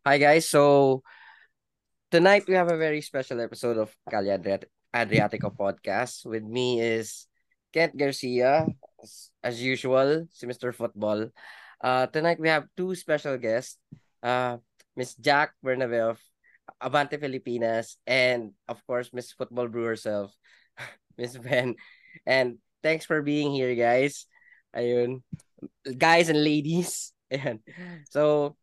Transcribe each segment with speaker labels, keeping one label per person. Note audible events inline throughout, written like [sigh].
Speaker 1: Hi guys. So tonight we have a very special episode of Calle Adriat- Adriatico podcast. With me is Kent Garcia, as, as usual, si Mr. Football. Uh, tonight we have two special guests, uh, Miss Jacq Bernabe of Abante Filipinas, and of course Miss Futbol Brew herself, [laughs] Miss Ven. And thanks for being here, guys. Ayun. Guys and ladies. [laughs] So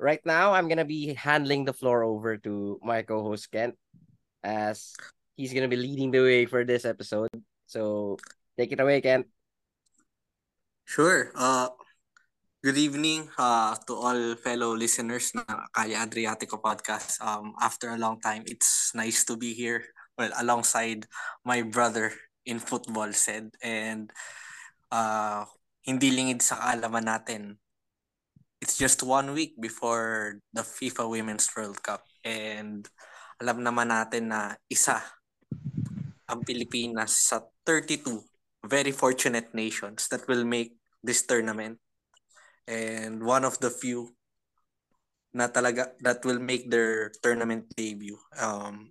Speaker 1: right now I'm gonna be handling the floor over to my co-host Kent as he's gonna be leading the way for this episode. So take it away, Kent.
Speaker 2: Sure. Uh, good evening uh, to all fellow listeners ng Calle Adriatico podcast. Um, after a long time, it's nice to be here. Well, alongside my brother in football Sed. And uh, hindi lingid sa kaalaman natin it's just one week before the FIFA Women's World Cup and alam naman natin na isa ang Pilipinas sa 32 very fortunate nations that will make this tournament and one of the few na talaga that will make their tournament debut. Um,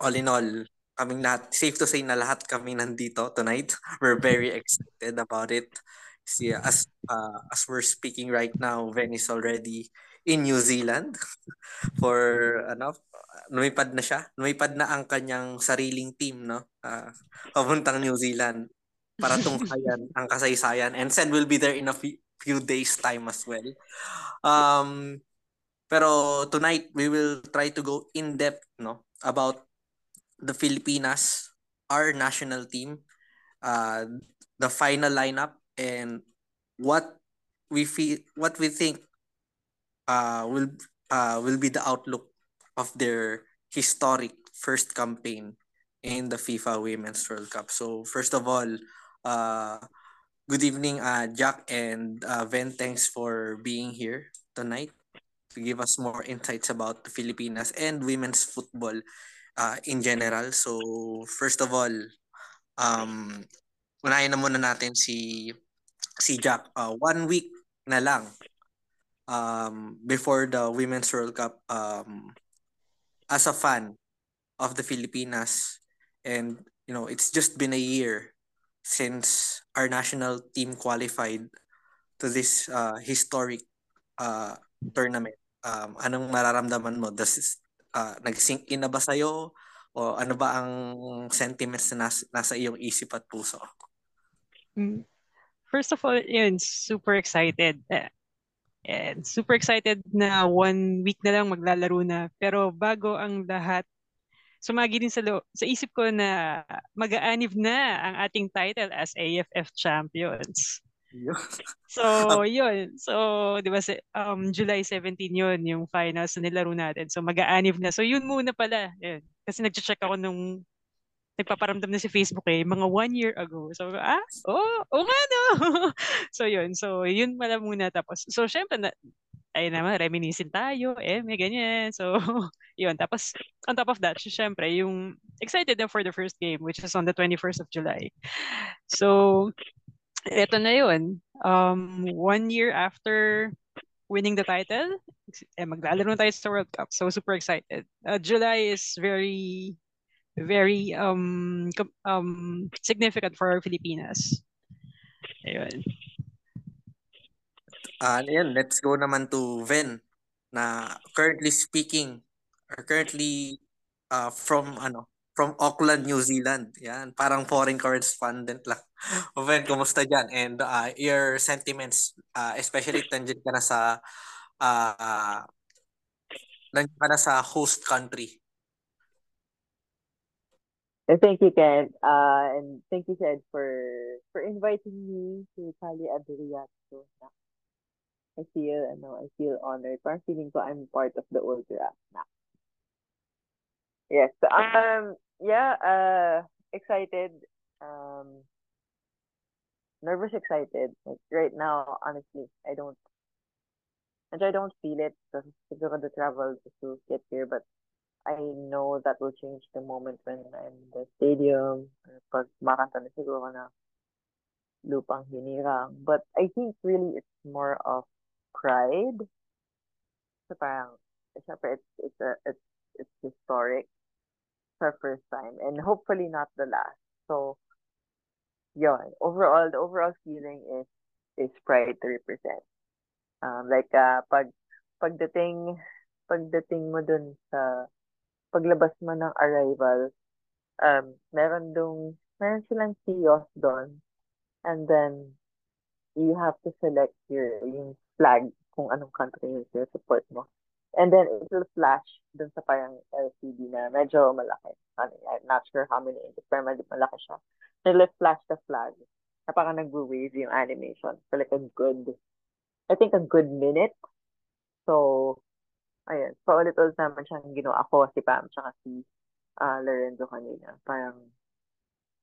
Speaker 2: all in all, kaming lahat, safe to say na lahat kami nandito tonight. [laughs] We're very excited about it. See, as uh, as we're speaking right now, Venice already in New Zealand [laughs] for ano, lumipad na siya. Lumipad na ang kanyang sariling team, no? Uh, papuntang New Zealand para [laughs] tunghayan ang kasaysayan. And Sen will be there in a few, few days time as well. Um, pero tonight we will try to go in depth, no, about the Filipinas, our national team, uh, the final lineup, and what we feel what we think uh will uh will be the outlook of their historic first campaign in the FIFA Women's World Cup. So first of all, uh good evening uh Jacq and uh Ven thanks for being here tonight to give us more insights about the Filipinas and women's football uh in general. So first of all, um unahin na muna natin si si Jack, uh, one week na lang um, before the Women's World Cup um, as a fan of the Filipinas. And you know it's just been a year since our national team qualified to this uh, historic uh, tournament. Um, anong nararamdaman mo? Does uh, nag-sink in na ba sa'yo? O ano ba ang sentiments na nas- nasa iyong isip at puso?
Speaker 3: Mm first of all, yun, super excited. And super excited na one week na lang maglalaro na. Pero bago ang lahat, sumagi din sa, lo- sa isip ko na mag-aanib na ang ating title as AFF champions. so, [laughs] yun. So, di ba, um, July 17 yun, yung finals na nilaro natin. So, mag-aanib na. So, yun muna pala. Yun. Kasi nag-check ako nung nagpaparamdam na si Facebook eh, mga one year ago. So, ah, oh, oh nga no. [laughs] so, yun. So, yun pala muna. Tapos, so, syempre, na, ay naman, reminiscent tayo, eh, may ganyan. So, [laughs] yun. Tapos, on top of that, syempre, yung excited na for the first game, which is on the 21st of July. So, eto na yun. Um, one year after winning the title, eh, maglalaro tayo sa World Cup. So, super excited. Uh, July is very very um um significant for Filipinas. Ayun.
Speaker 2: Uh, let's go naman to Ven na currently speaking or currently uh, from ano from Auckland, New Zealand. Yan, parang foreign correspondent lang. [laughs] Ven, kumusta diyan? And uh, your sentiments, uh, especially tangent ka na sa uh, nandiyan ka na sa host country
Speaker 4: And thank you, Ken. Uh, and thank you, Ken, for for inviting me to Kali Adriato. I feel, ano, I feel honored. Parang feeling ko I'm part of the old draft now. Yes. Um. Yeah. Uh. Excited. Um. Nervous, excited. Like right now, honestly, I don't. And I don't feel it because the travel to get here, but I know that will change the moment when I'm in the stadium. Pag makanta na siguro na lupang hinirang. But I think really it's more of pride So parang, syempre, it's, it's, a, it's, it's historic for first time and hopefully not the last. So, yon overall, the overall feeling is, is pride to represent. Um, like, uh, pag, pagdating, pagdating mo dun sa, paglabas mo ng arrival, um, meron dong, meron silang kiosk doon. And then, you have to select your, yung flag kung anong country yung support mo. And then it will flash dun sa parang LCD na medyo malaki. I'm not sure how many inches, pero malaki siya. It will flash the flag. Na parang nag-wave yung animation for like a good, I think a good minute. So, ayun. Paulit-ulit naman siyang ginawa ako, si Pam, tsaka si uh, Lorenzo kanina. Parang,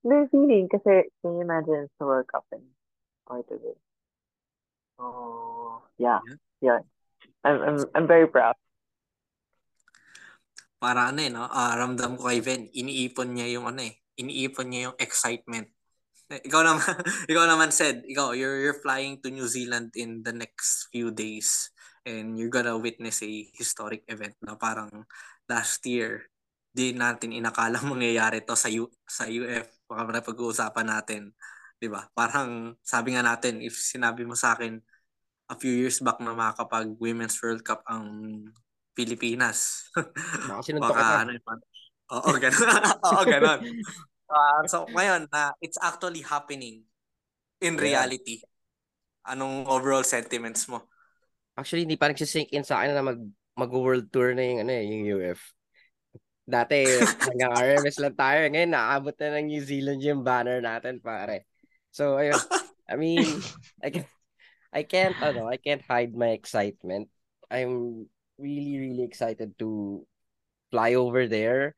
Speaker 4: very feeling kasi can you imagine sa World Cup and part of. Oh, yeah. Yeah. I'm, I'm, I'm very proud.
Speaker 2: Para ano eh, no? Uh, ramdam ko kay Ven, iniipon niya yung ano eh, iniipon niya yung excitement. Eh, ikaw naman, [laughs] ikaw naman Sed, ikaw, you're, you're flying to New Zealand in the next few days and you're gonna witness a historic event na parang last year, di natin inakala [laughs] mangyayari to sa U, sa UF, baka pag-uusapan natin. 'di ba? Parang sabi nga natin, if sinabi mo sa akin a few years back na makakapag Women's World Cup ang Pilipinas.
Speaker 1: Baka [laughs]
Speaker 2: ano yun? Oo, ganun. [laughs] Oo, ganun. Uh, so ngayon, na uh, it's actually happening in reality. Anong overall sentiments mo?
Speaker 1: Actually, hindi pa nagsisink in sa akin na mag mag-world tour na yung ano eh, yung UF. Dati [laughs] hanggang RMS lang tayo. Ngayon, naabot na ng New Zealand yung banner natin, pare. So, ayun. I mean, I can't, I can't, ano, I can't hide my excitement. I'm really, really excited to fly over there.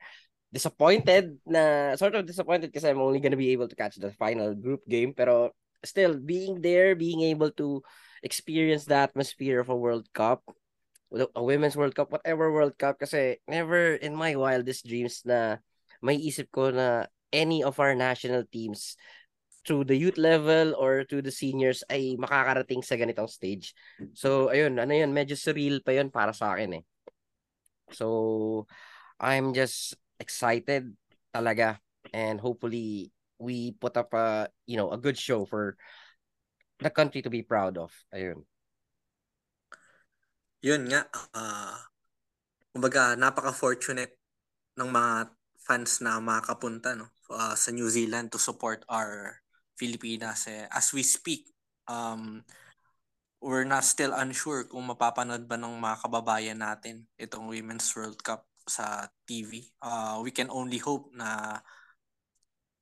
Speaker 1: Disappointed na, sort of disappointed kasi I'm only gonna be able to catch the final group game. Pero still, being there, being able to experience the atmosphere of a World Cup, a Women's World Cup, whatever World Cup, kasi never in my wildest dreams na may isip ko na any of our national teams to the youth level or to the seniors ay makakarating sa ganitong stage. So, ayun, ano yun, medyo surreal pa yun para sa akin eh. So, I'm just excited talaga and hopefully we put up a, you know, a good show for the country to be proud of. Ayun.
Speaker 2: Yun nga, uh, kumbaga napaka-fortunate ng mga fans na makapunta no uh, sa New Zealand to support our Pilipinas. Eh. As we speak, um, we're not still unsure kung mapapanood ba ng mga kababayan natin itong Women's World Cup sa TV. Uh, we can only hope na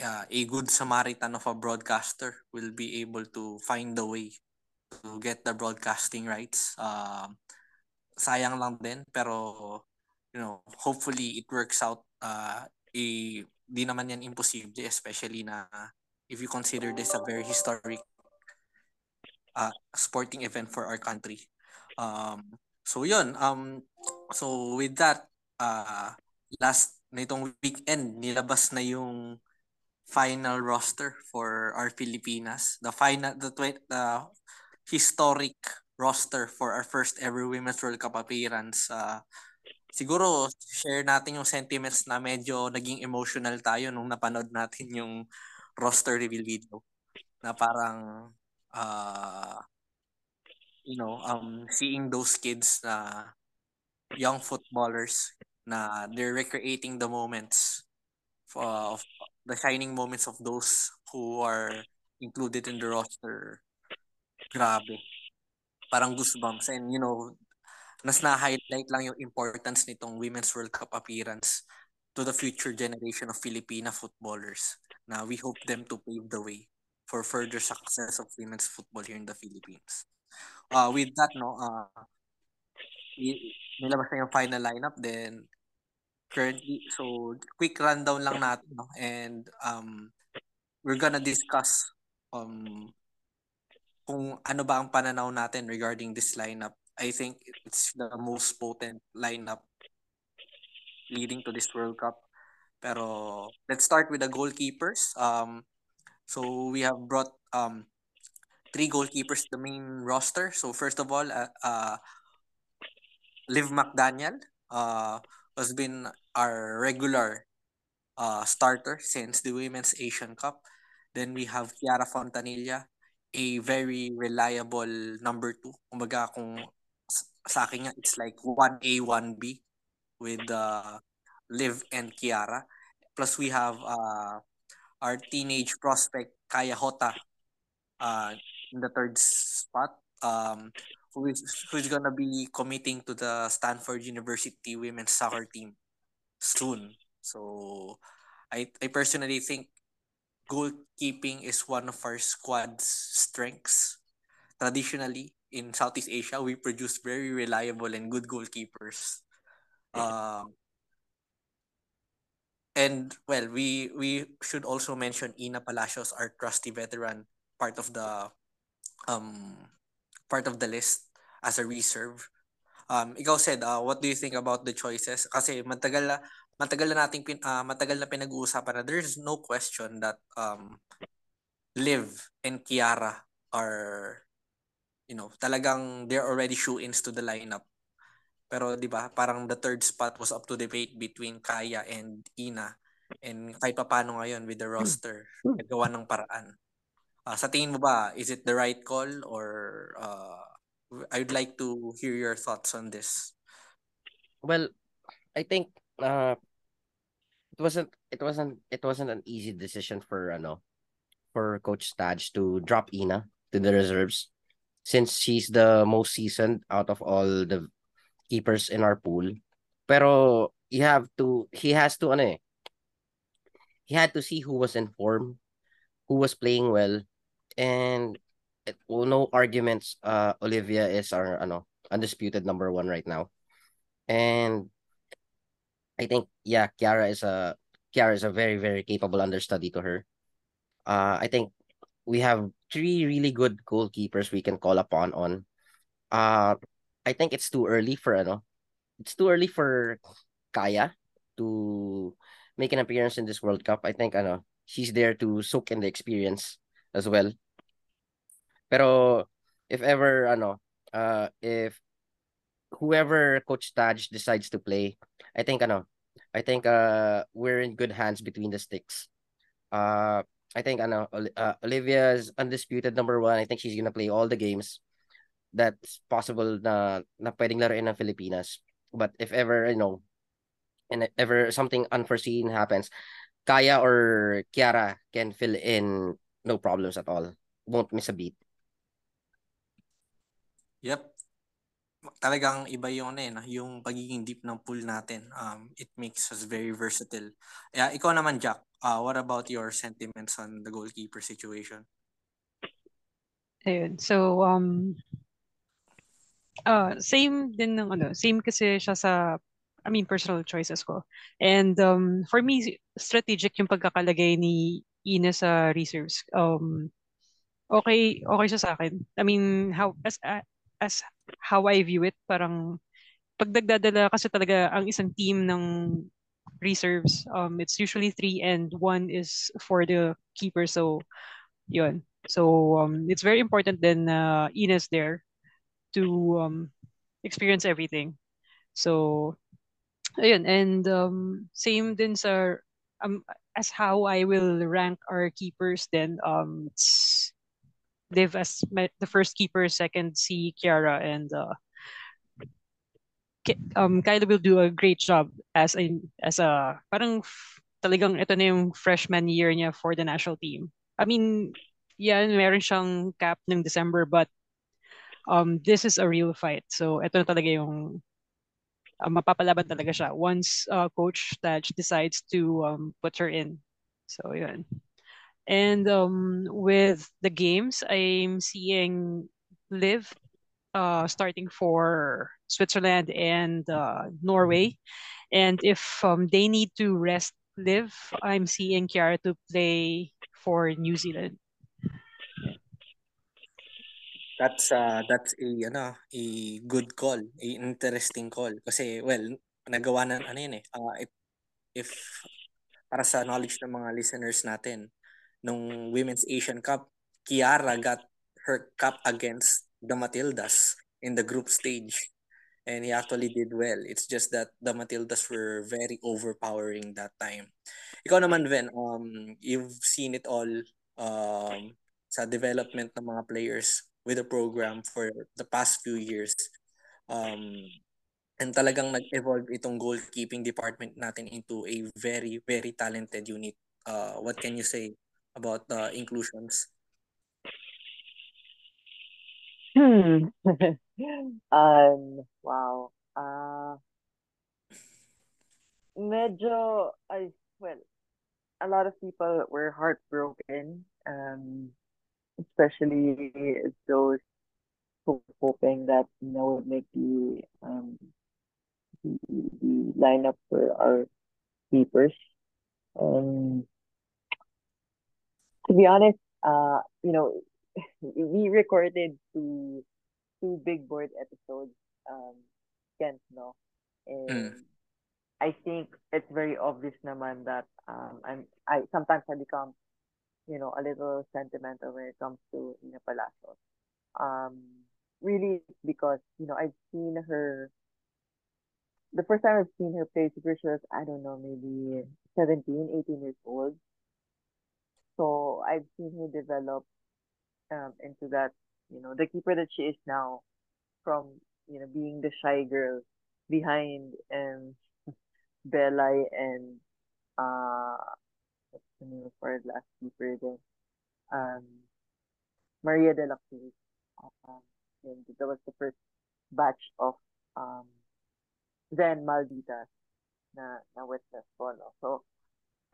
Speaker 2: uh, a good Samaritan of a broadcaster will be able to find the way to get the broadcasting rights. Uh, sayang lang din pero you know hopefully it works out uh, eh, di naman yan imposible especially na if you consider this a very historic uh, sporting event for our country. Um, so yun, um, so with that, uh, last nitong weekend, nilabas na yung final roster for our Filipinas. The final, the, the historic roster for our first ever Women's World Cup appearance. Uh, siguro share natin yung sentiments na medyo naging emotional tayo nung napanood natin yung roster reveal video na parang uh, you know um seeing those kids na young footballers na they're recreating the moments of the shining moments of those who are included in the roster. Grabe. Parang goosebumps. And you know nas na-highlight lang yung importance nitong Women's World Cup appearance to the future generation of Filipina footballers na we hope them to pave the way for further success of women's football here in the Philippines. Uh, with that, no, uh, nilabas na yung final lineup, then currently, so quick rundown lang natin, no, and um, we're gonna discuss um, kung ano ba ang pananaw natin regarding this lineup. I think it's the most potent lineup leading to this World Cup. Pero let's start with the goalkeepers. Um, so we have brought um, three goalkeepers to the main roster. So first of all, uh, uh, Liv McDaniel uh, has been our regular uh, starter since the Women's Asian Cup. Then we have Kiara Fontanilla, a very reliable number two. Kumbaga kung sa akin nga, it's like 1A, 1B with uh, Liv and Kiara. Plus we have uh, our teenage prospect Kaya Hota uh, in the third spot. Um, who is who's gonna be committing to the Stanford University women's soccer team soon. So I I personally think goalkeeping is one of our squad's strengths. Traditionally in Southeast Asia, we produce very reliable and good goalkeepers. Um, and well, we we should also mention Ina Palacios, our trusty veteran, part of the um part of the list as a reserve. Um, ikaw said, uh, what do you think about the choices? Kasi matagal na, matagal na nating pin, uh, matagal na pinag-uusapan na there's no question that um, Liv and Kiara are you know, talagang they're already shoe-ins to the lineup. Pero 'di ba, parang the third spot was up to debate between Kaya and Ina. And kahit pa paano ngayon with the roster, nagawa ng paraan. Uh, sa tingin mo ba, is it the right call or uh, I'd like to hear your thoughts on this.
Speaker 1: Well, I think uh it wasn't it wasn't it wasn't an easy decision for ano for Coach Stadge to drop Ina to the reserves since she's the most seasoned out of all the keepers in our pool. Pero you have to he has to ano eh, he had to see who was in form, who was playing well, and no arguments. Uh, Olivia is our ano undisputed number one right now, and I think yeah, Kiara is a Kiara is a very very capable understudy to her. Uh, I think we have three really good goalkeepers we can call upon on. Uh, I think it's too early for ano, it's too early for Kaya to make an appearance in this World Cup. I think ano, she's there to soak in the experience as well. Pero if ever ano, uh if whoever coach Taj decides to play, I think ano, I think uh we're in good hands between the sticks. Uh I think ano, uh, Olivia's undisputed number one. I think she's gonna play all the games that's possible na na pwedeng laruin ng Filipinas. But if ever, you know, and ever something unforeseen happens, Kaya or Kiara can fill in no problems at all. Won't miss a beat.
Speaker 2: Yep. Talagang iba yung ano eh, yung pagiging deep ng pool natin. Um, it makes us very versatile. Yeah, ikaw naman Jack, uh, what about your sentiments on the goalkeeper situation?
Speaker 3: Ayun. So um uh same din ng ano, same kasi siya sa I mean personal choices ko. And um for me strategic yung pagkakalagay ni Ina sa reserves. Um okay okay siya sa akin. I mean how as uh, as how I view it, parang pag nagdadala kasi talaga ang isang team ng reserves, um, it's usually three and one is for the keeper. So, yun. So, um, it's very important then uh, Ines there to um, experience everything. So, ayun. And um, same din sa, um, as how I will rank our keepers then, um, it's Liv as the first keeper, second si Kiara, and uh, um, Kyla will do a great job as a as a parang talagang ito na yung freshman year niya for the national team. I mean, yeah, meron siyang cap ng December but um this is a real fight. So ito na talaga yung uh, mapapalaban talaga siya once uh, coach Taj decides to um put her in. So yun. And um, with the games, I'm seeing Liv uh, starting for Switzerland and uh, Norway. And if um, they need to rest Liv, I'm seeing Kiara to play for New Zealand.
Speaker 2: That's uh that's a ano, a good call, a interesting call kasi well, nagawa na ano yun eh. Uh, if, if para sa knowledge ng mga listeners natin, nung Women's Asian Cup, Kiara got her cup against the Matildas in the group stage. and he actually did well. It's just that the Matildas were very overpowering that time. Ikaw naman, Ven, um, you've seen it all um, sa development ng mga players with the program for the past few years. Um, and talagang nag-evolve itong goalkeeping department natin into a very, very talented unit. Uh, what can you say about the inclusions?
Speaker 4: Hmm. [laughs] um, wow. Uh, medyo, I, well, a lot of people were heartbroken, um, especially those who hoping that you know would make the um the, the lineup for our keepers. Um, to be honest, uh, you know, [laughs] we recorded two two big board episodes, um, Kent, no, and
Speaker 2: Mm.
Speaker 4: I think it's very obvious naman that um I'm I sometimes I become you know a little sentimental when it comes to Ina Palacios. Um, really because you know I've seen her. The first time I've seen her play Super she was I don't know maybe 17, 18 years old. So I've seen her develop um into that you know the keeper that she is now from you know being the shy girl behind um [laughs] Belay and uh what's the name of our last keeper then um Maria de la Cruz. Um and that was the first batch of um then Malditas na na witness ko no so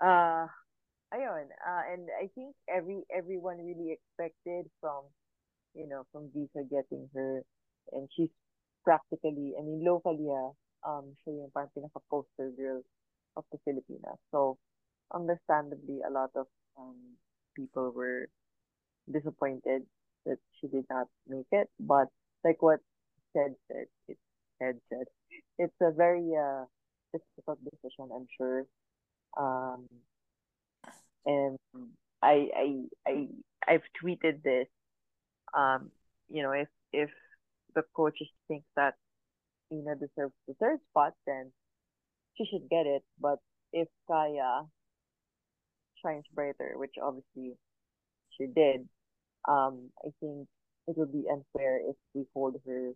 Speaker 4: uh ayun uh, and I think every everyone really expected from you know from Visa getting her and she's practically I mean locally ah, um siya yung parang pinaka poster girl of the Filipinas. So understandably a lot of um people were disappointed that she did not make it. But like what Ted said it Ted said it's a very uh difficult decision I'm sure. Um and I I I I've tweeted this um you know if if the coaches think that Ina deserves the third spot then she should get it. But if Kaya shines brighter which obviously she did um I think it would be unfair if we hold her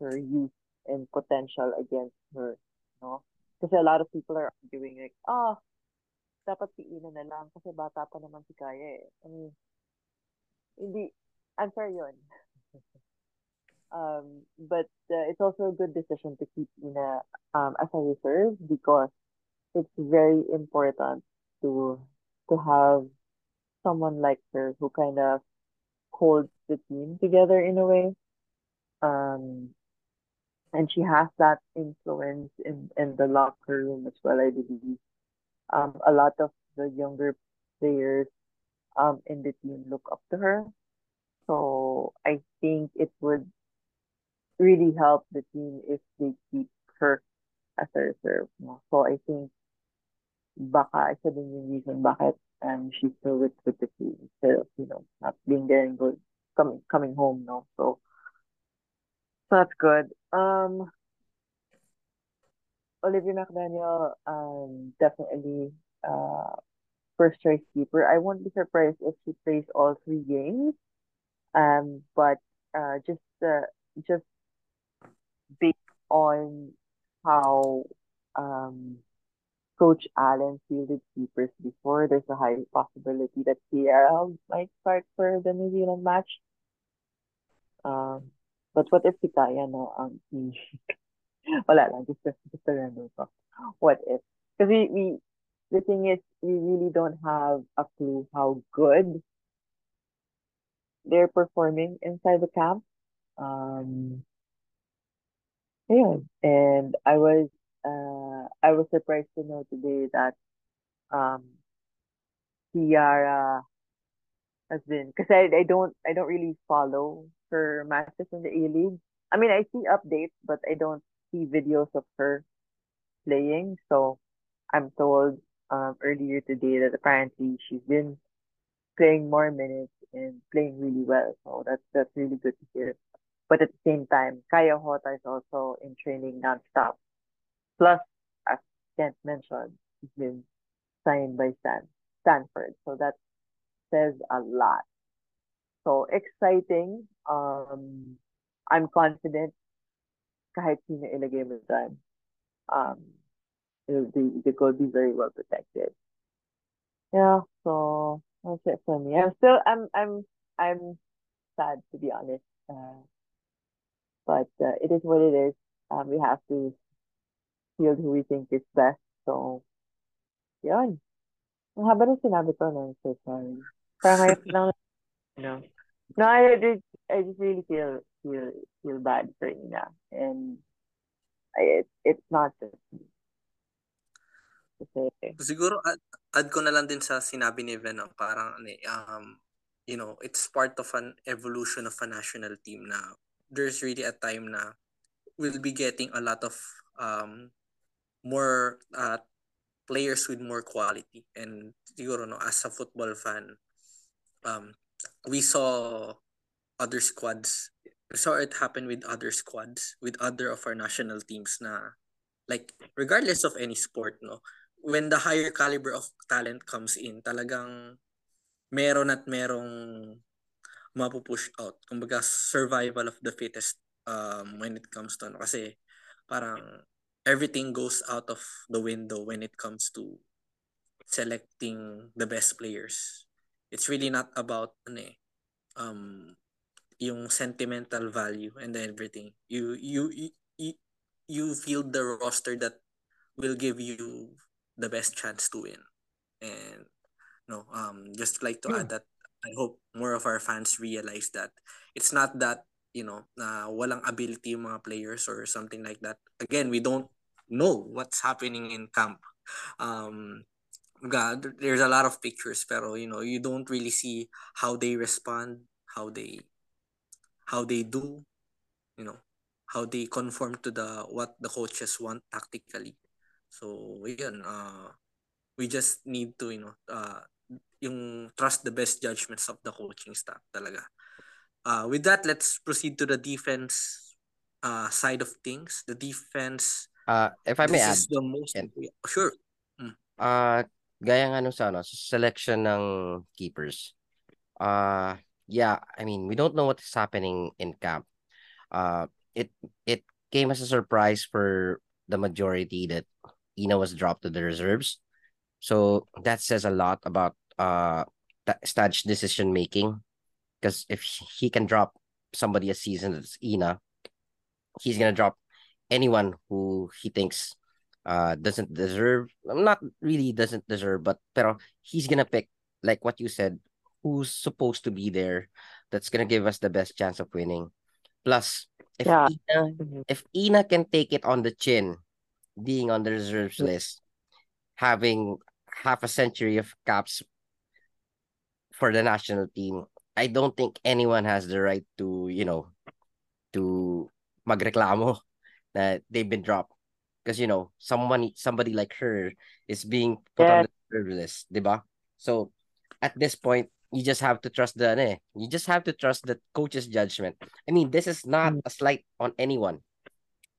Speaker 4: her youth and potential against her You know, because a lot of people are arguing like ah dapat si Ina na lang kasi bata pa naman si Kaya eh. I mean, hindi, unfair yun. [laughs] um, but uh, it's also a good decision to keep Ina um, as a reserve because it's very important to to have someone like her who kind of holds the team together in a way. Um, and she has that influence in, in the locker room as well, I believe. Um, a lot of the younger players um, in the team look up to her. So I think it would really help the team if they keep her as a reserve. So I think baka isa din yung reason bakit um, she's still with, with the team instead of, you know, not being there and go, coming, coming home, no? So, so that's good. Um, Olivia McDaniel, um, definitely uh, first choice keeper. I won't be surprised if she plays all three games. Um, but uh, just uh, just based on how um Coach Alen fielded keepers before, there's a high possibility that Sierra might start for the New Zealand match. Um, but what if si Kaya, no, ang Wala lang, just, just, a random thought. What if? Because we, we, the thing is, we really don't have a clue how good they're performing inside the camp. Um, yeah, and I was, uh, I was surprised to know today that, um, Kiara has been, because I, I don't, I don't really follow her matches in the A League. I mean, I see updates, but I don't see videos of her playing. So I'm told um, earlier today that apparently she's been playing more minutes and playing really well. So that's that's really good to hear. But at the same time, Kaya Hota is also in training nonstop. Plus, as Kent mentioned, he's been signed by Stan Stanford. So that says a lot. So exciting. Um, I'm confident kahit sino ilagay mo dyan, um, the, the will be very well protected. Yeah, so that's it for me. I'm still, I'm, I'm, I'm sad to be honest. Uh, but uh, it is what it is. Um, we have to field who we think is best. So, yun. Ang haba na sinabi ko, no? So sorry. Parang [laughs] ngayon lang, know. No, I, just, I just really feel feel feel bad for Ina, and it, it's not just me. Kasi,
Speaker 2: Siguro add, add ko na lang din sa sinabi ni Ven, parang eh, um, you know, it's part of an evolution of a national team na there's really a time na we'll be getting a lot of um, more uh, players with more quality. And siguro no, as a football fan, um, we saw other squads. Saw it happen with other squads, with other of our national teams na like regardless of any sport, no, when the higher caliber of talent comes in, talagang meron at merong mapupush out. Kumbaga, survival of the fittest um, when it comes to ano. Kasi parang everything goes out of the window when it comes to selecting the best players. It's really not about ano eh, um, yung sentimental value and everything. You, you, you, you feel the roster that will give you the best chance to win. And no, um, just like to
Speaker 4: Hmm.
Speaker 2: add that I hope more of our fans realize that it's not that you know na walang ability yung mga players or something like that. Again, we don't know what's happening in camp. Um, God, there's a lot of pictures, pero you know you don't really see how they respond, how they how they do, you know, how they conform to the what the coaches want tactically. So, yun, uh, we just need to, you know, uh, yung trust the best judgments of the coaching staff talaga. Uh, with that, let's proceed to the defense uh, side of things. The defense,
Speaker 1: Uh, if I may
Speaker 2: this
Speaker 1: add,
Speaker 2: is the most,
Speaker 1: Ken.
Speaker 2: sure.
Speaker 1: uh, gaya nga nung sa, ano, sa selection ng keepers. Uh, yeah, I mean, we don't know what is happening in camp. Uh, it it came as a surprise for the majority that Ina was dropped to the reserves. So that says a lot about uh Stad's decision making. Because if he can drop somebody a season that's Ina, he's gonna drop anyone who he thinks uh doesn't deserve not really doesn't deserve but pero he's gonna pick like what you said who's supposed to be there that's gonna give us the best chance of winning plus if
Speaker 4: Yeah.
Speaker 1: Ina
Speaker 4: Mhm.
Speaker 1: if Ina can take it on the chin being on the reserves
Speaker 4: Yeah.
Speaker 1: list having half a century of caps for the national team I don't think anyone has the right to you know to magreklamo [laughs] that they've been dropped because you know someone somebody like her is being put on the reserve list, diba? So at this point, you just have to trust the eh, you just have to trust the coach's judgment. I mean, this is not
Speaker 4: Mm.
Speaker 1: a slight on anyone.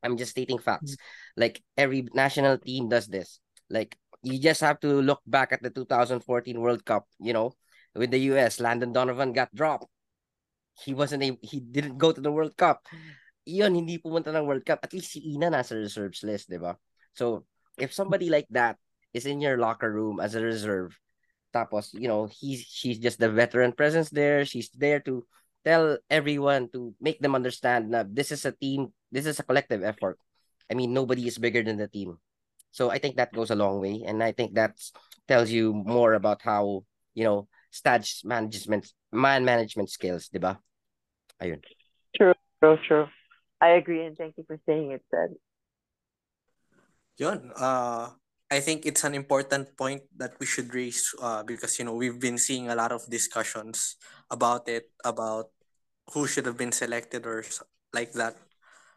Speaker 1: I'm just stating facts. Like every national team does this. Like you just have to look back at the 2014 World Cup, you know, with the US, Landon Donovan got dropped. He wasn't a, he didn't go to the World Cup. Iyon, hindi pumunta ng World Cup. At least si Ina nasa reserves list, di ba? So, if somebody like that is in your locker room as a reserve, tapos, you know, he's she's just the veteran presence there. She's there to tell everyone to make them understand that this is a team, this is a collective effort. I mean, nobody is bigger than the team. So I think that goes a long way. And I think that tells you more about how, you know, stage management, man management skills, di ba? Ayun.
Speaker 4: True, true, true. I agree, and thank you for saying it, Ted.
Speaker 2: Yun, uh, I think it's an important point that we should raise uh, because, you know, we've been seeing a lot of discussions about it, about who should have been selected or like that.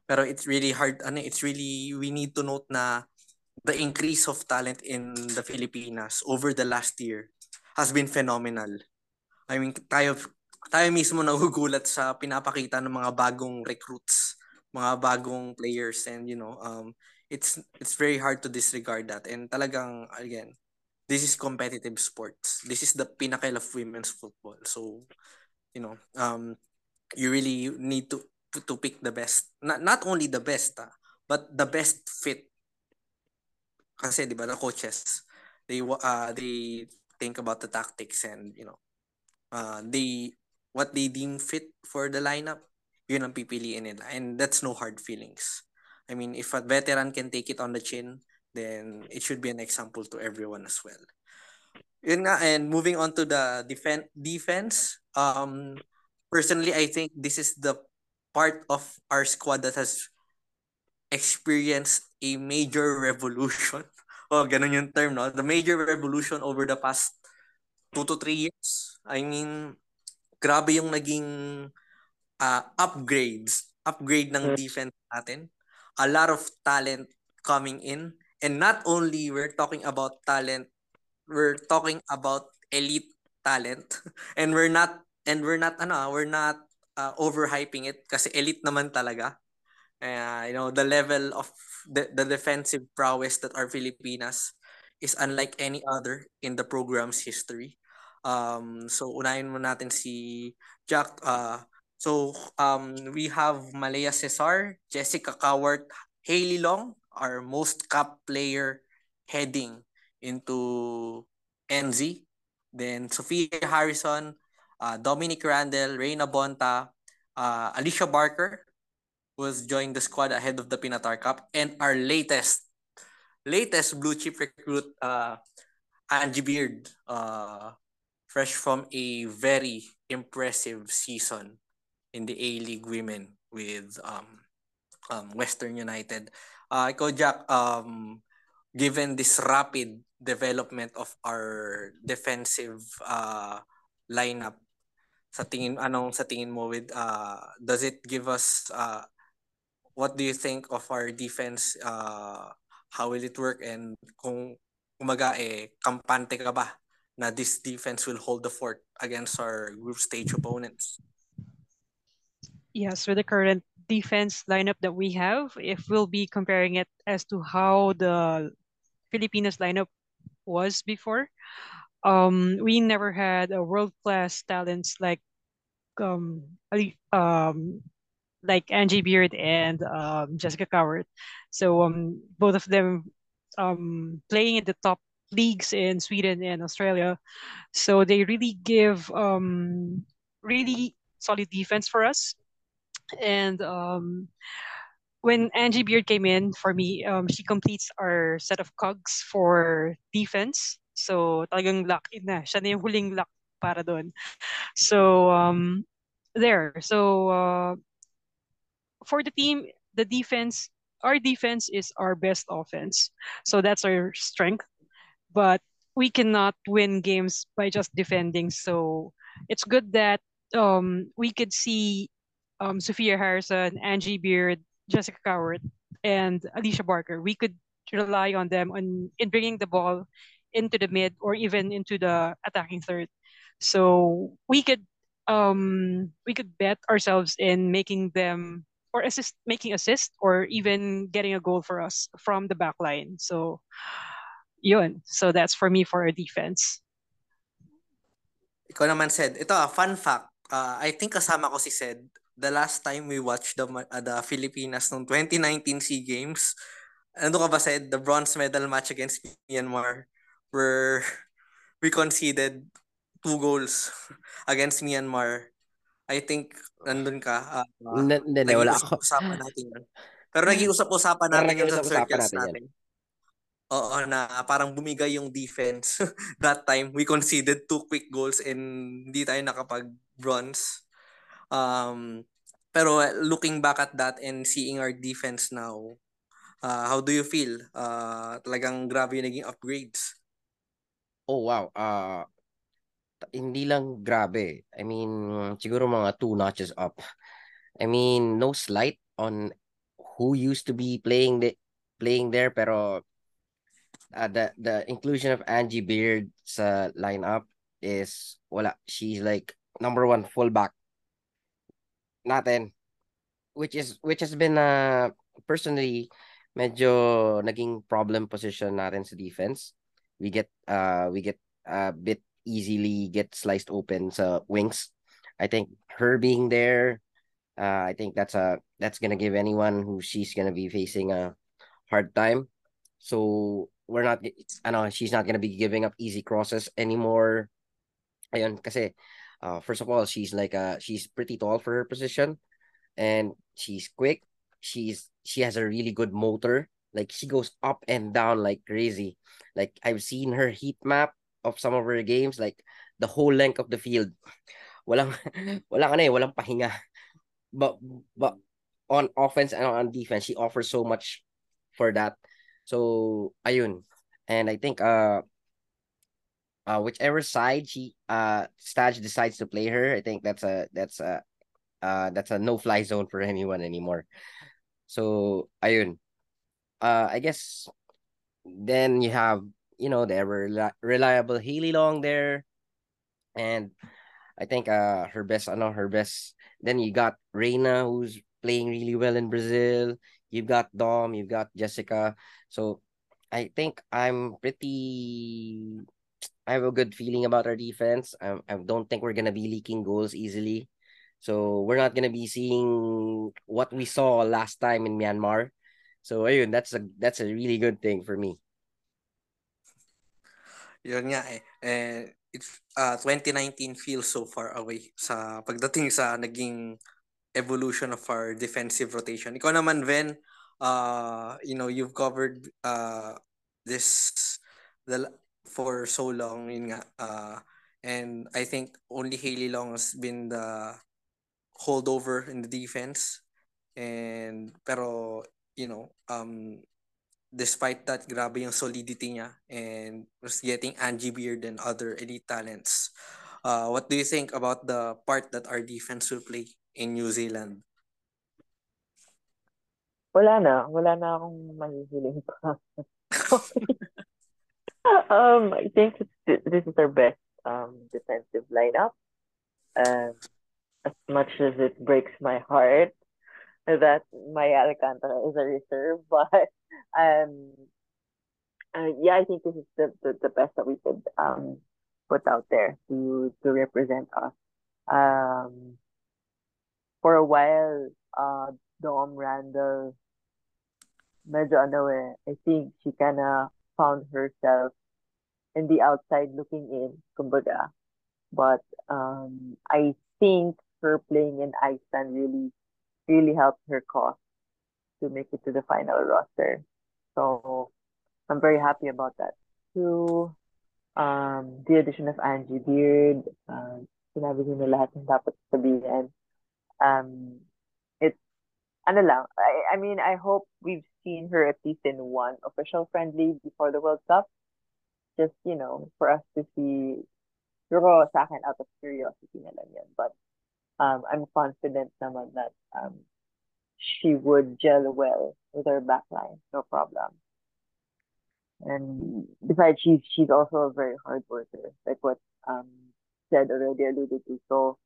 Speaker 2: Pero it's really hard, ano, it's really, we need to note na the increase of talent in the Filipinas over the last year has been phenomenal. I mean, tayo, tayo mismo nagugulat sa pinapakita ng mga bagong recruits, mga bagong players and you know, um it's it's very hard to disregard that. And talagang again, this is competitive sports. This is the pinnacle of women's football. So, you know, um you really need to to, pick the best. Not not only the best, ah, but the best fit. Kasi 'di ba, the coaches they uh they think about the tactics and you know, uh they what they deem fit for the lineup, yun ang pipiliin nila. And that's no hard feelings. I mean, if a veteran can take it on the chin, then it should be an example to everyone as well. Yun nga, and moving on to the defen- defense, um, personally, I think this is the part of our squad that has experienced a major revolution. [laughs] oh, ganun yung term, no? The major revolution over the past two to three years. I mean, grabe yung naging uh, upgrades, upgrade ng defense natin. A lot of talent coming in. And not only we're talking about talent, we're talking about elite talent. [laughs] And we're not and we're not ano, we're not uh, overhyping it kasi elite naman talaga. Uh, you know, the level of the, the defensive prowess that our Filipinas is unlike any other in the program's history. Um, so unahin mo natin si Jack. Uh, so um, we have Malea Cesar, Jessica Cowart, Hali Long, our most cap player heading into NZ. Then Sofia Harrison, uh, Dominique Randle, Reina Bonta, uh, Alicia Barker was joined the squad ahead of the Pinatar Cup, and our latest latest blue chip recruit, uh, Angie Beard, uh, fresh from a very impressive season in the A-League Women with um, um, Western United. Uh, ikaw, Jacq, um, given this rapid development of our defensive uh, lineup, sa tingin anong sa tingin mo with uh, does it give us uh, what do you think of our defense uh, how will it work and kung kumaga eh kampante ka ba na this defense will hold the fort against our group stage opponents.
Speaker 3: Yes, with the current defense lineup that we have, if we'll be comparing it as to how the Filipinas lineup was before, um, we never had a world-class talents like um, um, like Angie Beard and um, Jessica Cowart. So um, both of them um, playing in the top leagues in Sweden and Australia. So they really give um, really solid defense for us. And um, when Angie Beard came in for me, um, she completes our set of cogs for defense. So talagang lock in na. Siya na yung huling lock para doon. So um, there. So uh, for the team, the defense, our defense is our best offense. So that's our strength but we cannot win games by just defending. So it's good that um, we could see um, Sofia Harrison, Angie Beard, Jessica Cowart, and Alicia Barker. We could rely on them on in bringing the ball into the mid or even into the attacking third. So we could um, we could bet ourselves in making them or assist making assist or even getting a goal for us from the back line. So yun. So that's for me for a defense.
Speaker 2: Ikaw naman Sed, ito ah, fun fact. Uh, I think kasama ko si Sed. The last time we watched the uh, the Filipinas nung 2019 SEA Games, ano ka ba said? The bronze medal match against Myanmar where [laughs] we conceded two goals [laughs] against Myanmar. I think nandun ka. Uh,
Speaker 1: Hindi, uh, wala ako.
Speaker 2: Usapan natin yun. Pero nag-iusap-usapan natin yun sa circles natin. natin. Oo, na parang bumigay yung defense. [laughs] That time, we conceded two quick goals and hindi tayo nakapag-bronze. Um, pero looking back at that and seeing our defense now, uh, how do you feel? Uh, talagang grabe yung naging upgrades.
Speaker 1: Oh, wow. Uh, hindi lang grabe. I mean, siguro mga two notches up. I mean, no slight on who used to be playing the playing there pero uh, the the inclusion of Angie Beard sa lineup is wala she's like number one fullback natin which is which has been uh personally medyo naging problem position natin sa defense. We get uh we get a bit easily get sliced open sa wings. I think her being there uh I think that's a that's gonna give anyone who she's gonna be facing a hard time. So we're not I know she's not gonna be giving up easy crosses anymore. Ayun kasi uh first of all she's like uh she's pretty tall for her position and she's quick. She's she has a really good motor. Like she goes up and down like crazy. Like I've seen her heat map of some of her games, like the whole length of the field. [laughs] Walang [laughs] walang ano eh, walang pahinga. But but on offense and on defense, she offers so much for that. So ayun. And I think uh uh whichever side she uh Staj decides to play her, I think that's a that's a uh that's a no fly zone for anyone anymore. So ayun. Uh I guess then you have you know the ever reliable Hali Long there and I think uh her best I know her best then you got Reina who's playing really well in Brazil. You've got Dom, you've got Jessica. So I think I'm pretty I have a good feeling about our defense. I, I don't think we're gonna be leaking goals easily. So we're not gonna be seeing what we saw last time in Myanmar. So ayun, that's a that's a really good thing for me.
Speaker 2: Yun nga eh. it's uh 2019 feels so far away sa pagdating sa naging evolution of our defensive rotation. Ikaw naman, Ven, uh, you know, you've covered uh, this the for so long, yun nga. Uh, and I think only Hali Long has been the holdover in the defense. And pero you know, um despite that, grabe yung solidity niya and was getting Angie Beard and other elite talents. Uh, what do you think about the part that our defense will play in New Zealand?
Speaker 4: Wala na. Wala na akong mahihiling pa. [laughs] [laughs] um, I think this is our best um, defensive lineup. Um, as much as it breaks my heart that my Alcantara is a reserve, [laughs] but um, uh, yeah, I think this is the, the, the best that we could um put out there to to represent us. Um, for a while, uh, Dom Randle, eh, I think she kinda found herself in the outside looking in, kumbaga. But um, I think her playing in Iceland really, really helped her cause to make it to the final roster. So I'm very happy about that. too. um, the addition of Angie Beard, um, sinabi niyo na lahat ng dapat sabihin. Um, ano lang, I, I mean, I hope we've seen her at least in one official friendly before the World Cup. Just, you know, for us to see, siguro sa akin out of curiosity na lang. But um, I'm confident naman that um, she would gel well with her backline, no problem. And besides, she's she's also a very hard worker, like what um said already alluded to. So,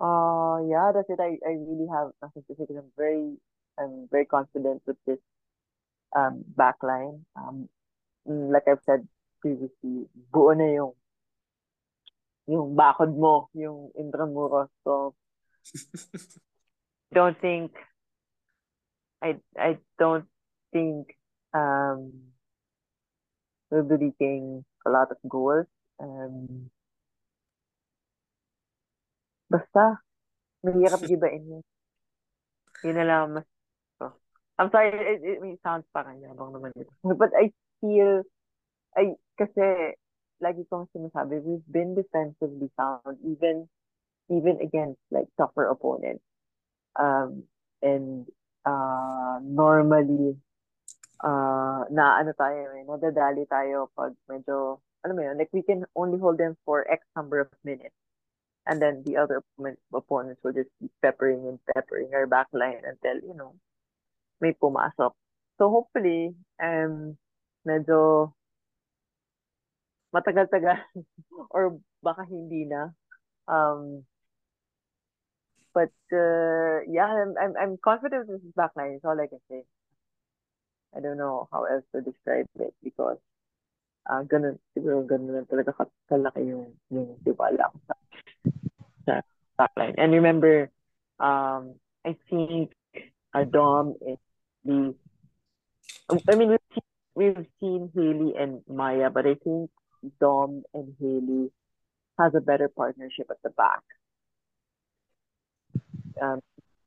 Speaker 4: uh, yeah, that's it. I, I really have nothing to say because I'm very I'm very confident with this um backline. Um, like I've said previously, buo na yung yung bakod mo, yung intramuros. So, [laughs] don't think, I, I don't think um, we'll be leaking a lot of goals. Um, basta, mahirap gibain yun. Yun na lang mas, oh. I'm sorry, it, it, it sounds parang yabang naman ito. But I feel, I, kasi, lagi kong sinasabi, we've been defensively sound even even against like tougher opponents. Um, and uh, normally, uh, na ano tayo eh, nadadali tayo pag medyo, alam mo yun, like we can only hold them for X number of minutes. And then the other opponents will just keep peppering and peppering our backline until, you know, may pumasok. So hopefully, um, medyo matagal-tagal [laughs] or baka hindi na Um, but uh, yeah, I'm, I'm I'm confident this. Is all I can say. I don't know how else to describe it because uh, ganun, siguro ganun lang talaga kalaki yung, yung tiwala ko sa, sa backline. And remember, um, I think uh, Dom is the, I mean, we've seen, we've seen Hali and Maya, but I think Dom and Hali has a better partnership at the back. Um,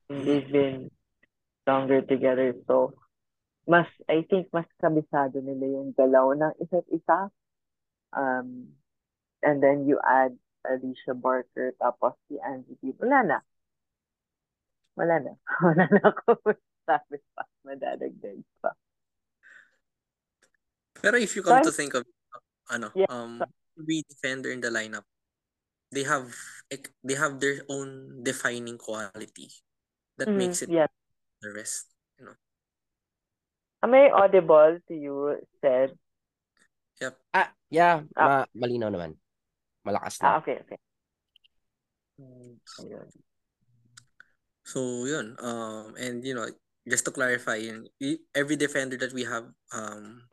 Speaker 4: they've been longer together, so mas, I think, mas kabisado nila yung galaw ng isa't isa. Um, and then you add Alicia Barker, tapos si Angie B. Wala na. Wala na. [laughs] Wala na ako [laughs] sabi pa. Madadagdag pa.
Speaker 2: Pero if you come
Speaker 4: But-
Speaker 2: to think of ano,
Speaker 4: Yeah.
Speaker 2: um every defender in the lineup, they have they have their own defining quality that
Speaker 4: Mhm,
Speaker 2: makes it
Speaker 4: Yeah.
Speaker 2: the rest.
Speaker 4: Am I audible to you, said?
Speaker 1: Ah, yeah,
Speaker 4: Ah.
Speaker 1: ma malinaw naman. Malakas
Speaker 4: Ah, okay, okay. Hmm, ayun.
Speaker 2: So yun, um, and you know, just to clarify, yun, every defender that we have, um,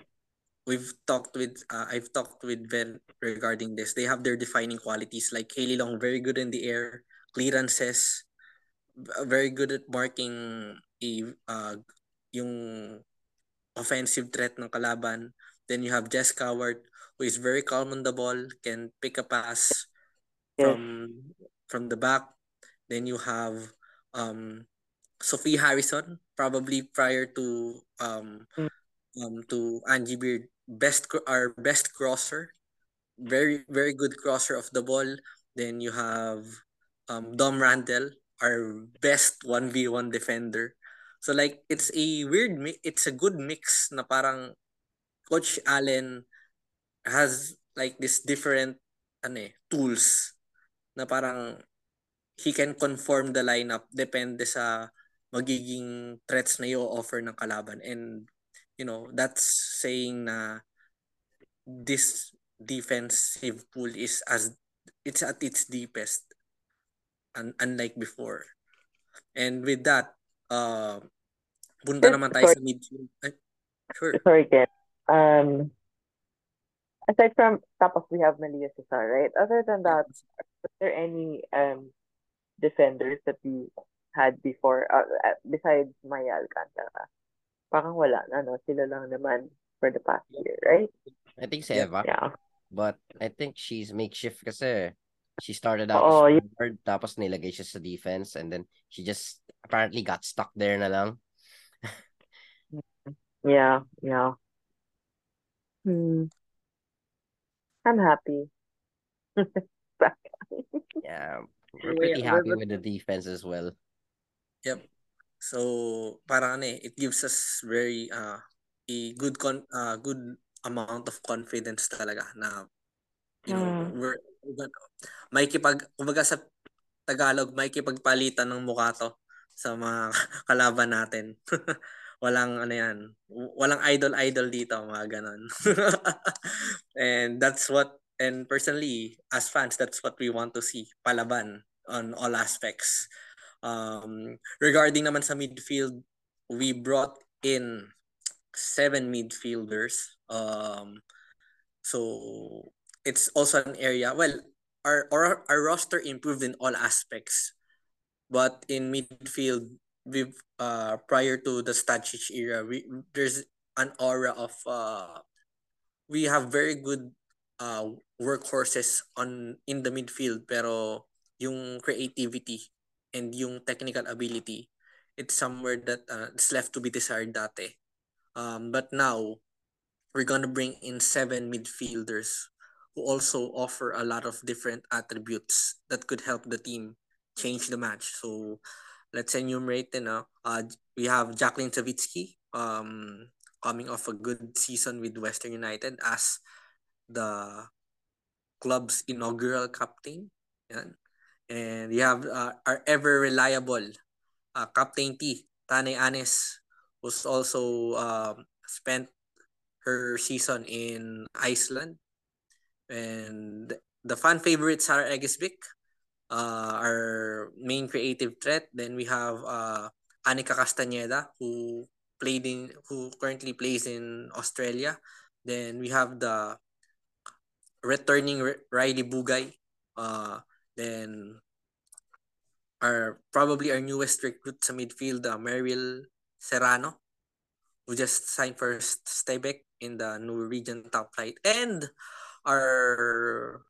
Speaker 2: we've talked with, uh, I've talked with Ven regarding this. They have their defining qualities. Like Hali Long, very good in the air, clearances, v- very good at marking a, uh, yung offensive threat ng kalaban. Then you have Jess Cowart, who is very calm on the ball, can pick a pass from from the back. Then you have um Sophie Harrison, probably prior to um
Speaker 4: Mm.
Speaker 2: um to Angie Beard, best our best crosser, very very good crosser of the ball. Then you have um Dom Randle, our best 1v1 defender. So like it's a weird mi- it's a good mix na parang Coach Alen has like this different ano eh, tools na parang he can conform the lineup depende sa magiging threats na i-offer ng kalaban and you know that's saying na this defensive pool is as it's at its deepest un- unlike before and with that uh punta naman tayo
Speaker 4: sorry.
Speaker 2: sa midfield Ay, sure
Speaker 4: Sorry, Ken. Um, aside from tapos we have Malea Cesar, right? Other than that, are there any um defenders that we had before uh, uh, besides Maya Alcantara? Parang wala na, no? Sila lang naman for the past year, right?
Speaker 1: I think si
Speaker 2: Yeah.
Speaker 1: Eva,
Speaker 4: Yeah.
Speaker 1: but I think she's makeshift kasi she started out
Speaker 4: Oo,
Speaker 1: as
Speaker 4: yun.
Speaker 1: forward, tapos nilagay siya sa defense, and then she just apparently got stuck there na lang. [laughs]
Speaker 4: Yeah, yeah. Hmm. I'm happy. [laughs] [laughs]
Speaker 1: Yeah, we're pretty happy
Speaker 4: we're-
Speaker 1: with the defense as well.
Speaker 2: Yep. So parang ano eh, it gives us very uh a good con uh, good amount of confidence talaga na you know
Speaker 4: Mm.
Speaker 2: we're, we're gonna, may kipag kumbaga sa Tagalog may kipagpalitan ng mukha to sa mga [laughs] kalaban natin. Walang ano yan, walang idol idol dito mga [laughs] and that's what and personally as fans that's what we want to see palaban on all aspects. Um, regarding naman sa midfield, we brought in seven midfielders. Um, so it's also an area. Well, our our, our roster improved in all aspects, but in midfield, we uh prior to the Stajcic era, we there's an aura of uh we have very good uh workhorses on in the midfield pero yung creativity and yung technical ability it's somewhere that uh, it's left to be desired dati. Um but now we're gonna bring in seven midfielders who also offer a lot of different attributes that could help the team change the match. So let's enumerate you know, uh we have Jaclyn Sawicki um coming off a good season with Western United as the club's inaugural captain yan. And we have uh, our ever reliable uh, Captain T, Tahnai Annis, who's also um, spent her season in Iceland. And the fan favorite Sara Eggesvik, uh, our main creative threat. Then we have uh, Anicka Castañeda, who played in, who currently plays in Australia. Then we have the returning Ryley Bugay. Uh, then our probably our newest recruit sa midfield, uh, Meryll Serrano, who just signed for Stabæk in the Norwegian top flight. And our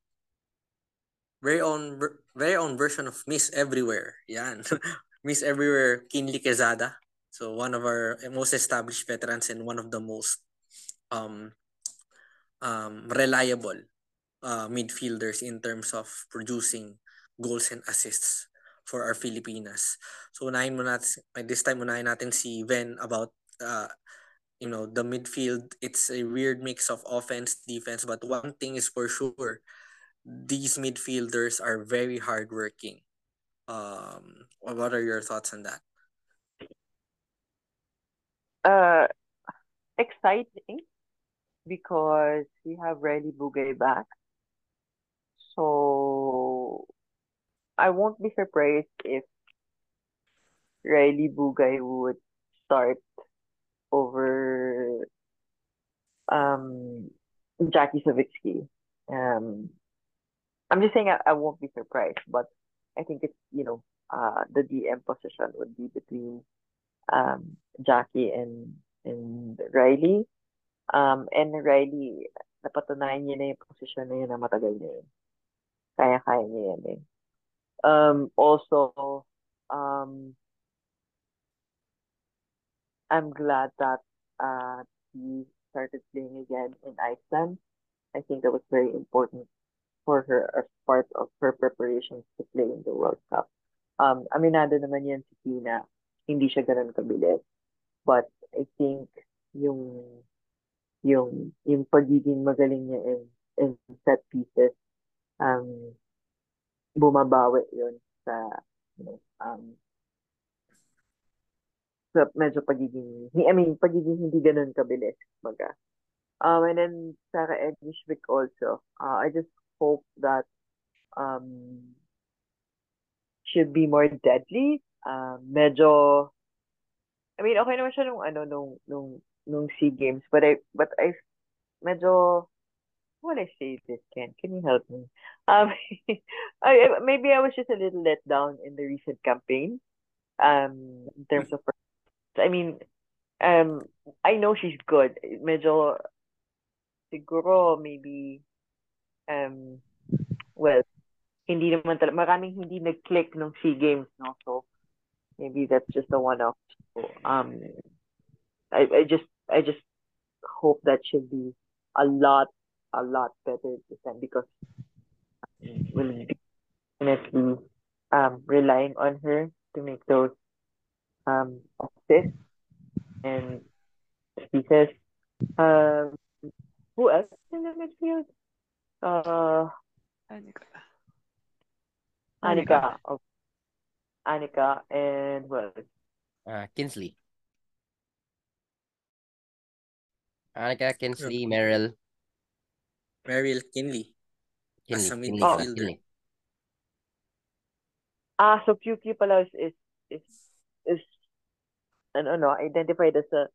Speaker 2: very own very own version of Miss Everywhere. Yan. [laughs] Miss Everywhere Quinley Quezada. So one of our most established veterans and one of the most um um reliable uh, midfielders in terms of producing goals and assists for our Filipinas. So unahin mo natin, this time unahin natin si Ven about uh, you know, the midfield, it's a weird mix of offense, defense, but one thing is for sure, these midfielders are very hardworking. Um, what are your thoughts on that?
Speaker 4: Uh, exciting because we have Ryley Bugay back. So I won't be surprised if Ryley Bugay would start over um Jackie Sawicki. Um I'm just saying I, I won't be surprised, but I think it's you know uh the DM position would be between um Jackie and and Riley. Um and Riley napatunayan niya na yung position na yun na matagal na yun. Kaya-kaya niya yan eh. Um, also, um, I'm glad that uh, he started playing again in Iceland. I think that was very important for her as part of her preparations to play in the World Cup. Um, aminado naman yan si Tina, hindi siya ganun kabilis. But I think yung yung yung pagiging magaling niya in, in set pieces um bumabawi yun sa you know, um sa medyo pagiging I mean pagiging hindi ganun kabilis maga um and then Sarah Edishvik also uh, I just hope that um should be more deadly. Um medyo I mean okay naman siya nung ano nung nung nung SEA Games but I but I medyo what I say this Ken? Can you help me? Um [laughs] I, maybe I was just a little let down in the recent campaign um in terms of I mean um I know she's good. Medyo siguro maybe um well hindi naman talaga maraming hindi nag-click nung SEA Games no so maybe that's just a one-off so, um I, I just I just hope that she'll be a lot a lot better this time because we'll definitely um relying on her to make those um assists and pieces. Um who else in the midfield? Uh
Speaker 3: Anika.
Speaker 4: Anika. Oh, Anika and well
Speaker 1: Uh, Kinsley. Anika, Kinsley, Meryl,
Speaker 2: Meryl Quinley.
Speaker 1: Quinley,
Speaker 2: As a
Speaker 1: Quinley,
Speaker 2: midfielder.
Speaker 1: pala, Quinley.
Speaker 4: Ah, so QQ pala is is is, is ano no, identified as a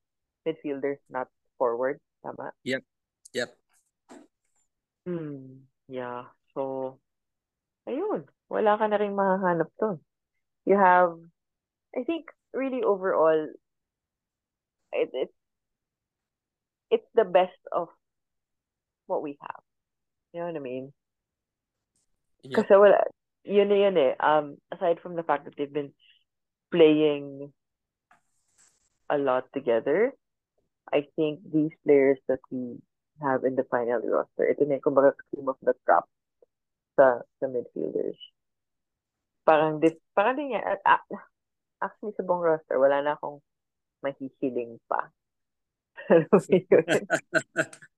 Speaker 4: midfielder, not forward. Tama?
Speaker 2: Yep. Yep.
Speaker 4: Hmm. Yeah. So, ayun. Wala ka na rin mahahanap doon. You have, I think, really overall, it, it, it's the best of what we have. You know what I mean?
Speaker 2: Yep.
Speaker 4: Kasi wala, yun na yun eh. Um, aside from the fact that they've been playing a lot together, I think these players that we have in the final roster, ito na yung kumbaga cream of the crop sa, sa midfielders. Parang, this, parang din yan, ah, actually sa buong roster, wala na akong mahihiling pa. [laughs]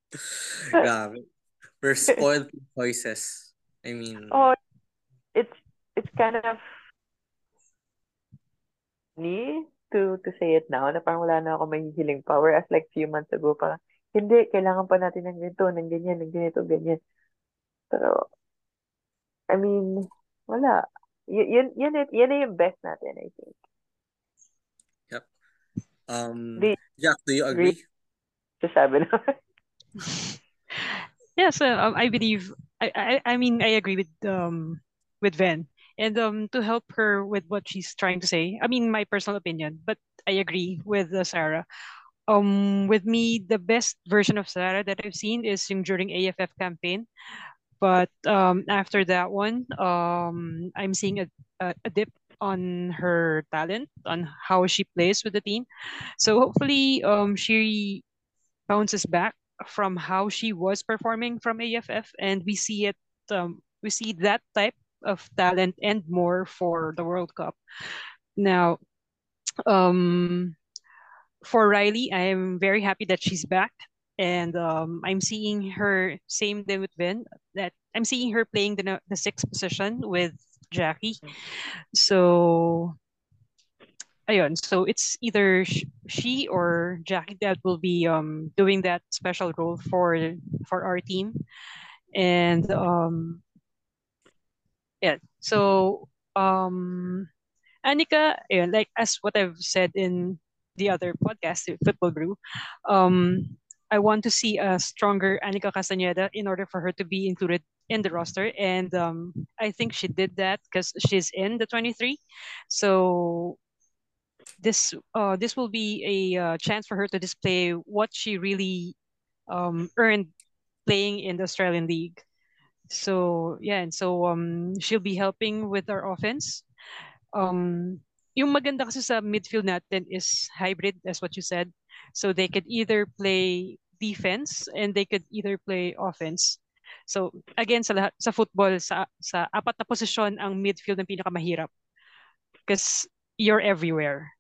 Speaker 4: [laughs]
Speaker 2: Grabe. We're spoiled with choices. I mean,
Speaker 4: Oh, it's it's kind of me to to say it now na parang wala na ako mahihiling pa. Whereas like few months ago, parang hindi, kailangan pa natin ng ganito, ng ganyan, ng ganito, ganyan. Pero, I mean, wala. yun, yun, yun, yun, yun yung best natin, I think.
Speaker 2: Um,
Speaker 4: Di-
Speaker 2: Jack, do you agree?
Speaker 4: So sabi na. [laughs]
Speaker 3: Yeah, so um, I believe I, I I mean I agree with um with Ven. And um to help her with what she's trying to say, I mean my personal opinion, but I agree with uh, Sarah. Um with me the best version of Sarah that I've seen is during AFF campaign. But um after that one, um I'm seeing a, a, a dip on her talent, on how she plays with the team. So hopefully um she bounces back from how she was performing from AFF and we see it um, we see that type of talent and more for the World Cup. Now um for Riley, I'm very happy that she's back and um, I'm seeing her same thing with Ven that I'm seeing her playing the the sixth position with Jackie. So ayun, so it's either sh- she or Jackie that will be um doing that special role for for our team. And um yeah, so um Anika, ayun, like as what I've said in the other podcast, the Futbol Brew, um I want to see a stronger Anicka Castañeda in order for her to be included in the roster. And um, I think she did that because she's in the 23. So this uh this will be a uh, chance for her to display what she really um earned playing in the Australian League. So yeah, and so um she'll be helping with our offense. Um yung maganda kasi sa midfield natin is hybrid as what you said. So they could either play defense and they could either play offense. So again sa lahat, sa football sa sa apat na posisyon ang midfield ang pinakamahirap. Because you're everywhere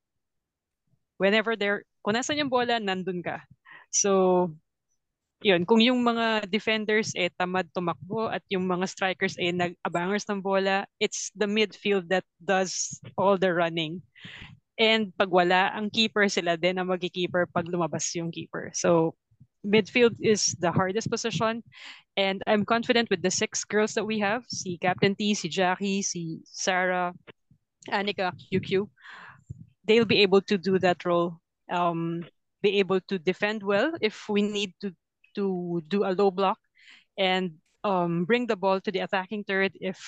Speaker 3: whenever they're, kung nasan yung bola, nandun ka. So, yun, kung yung mga defenders eh tamad tumakbo at yung mga strikers eh nag-abangers ng bola, it's the midfield that does all the running. And pag wala, ang keeper sila din ang magki-keeper pag lumabas yung keeper. So, midfield is the hardest position. And I'm confident with the six girls that we have, si Captain T, si Jackie, si Sarah, Anika, QQ, they'll be able to do that role. Um, be able to defend well if we need to to do a low block, and um, bring the ball to the attacking third if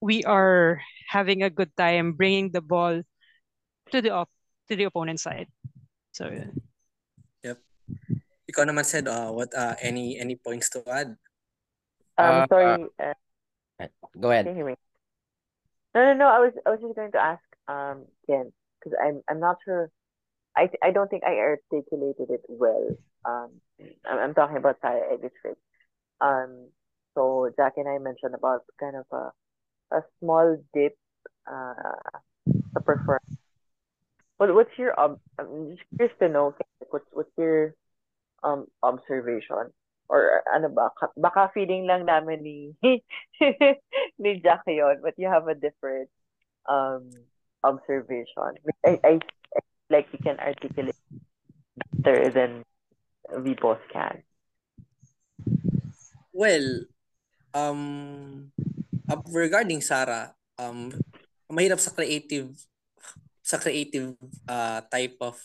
Speaker 3: we are having a good time bringing the ball to the op- to the opponent side. So Yeah. Yep.
Speaker 2: Ikaw naman Sed, uh, what uh, any any points to add?
Speaker 4: Um,
Speaker 1: Uh,
Speaker 4: sorry, uh,
Speaker 1: Go ahead.
Speaker 4: can you hear me? No, no, no. I was, I was just going to ask, um, Ken, because I'm, I'm not sure. I, I don't think I articulated it well. Um, I'm, talking about Sara Eggesvik. Um, so Jacq and I mentioned about kind of a, a small dip, uh, the performance. What, what's your ob? I'm just curious to know. Ken, What's, what's your um observation? Or ano ba? Ka- Baka feeling lang namin ni [laughs] ni Jacq yun, but you have a different um observation. I, I, I like you can articulate better than we both can.
Speaker 2: Well, um, regarding Sarah, um, mahirap sa creative sa creative uh, type of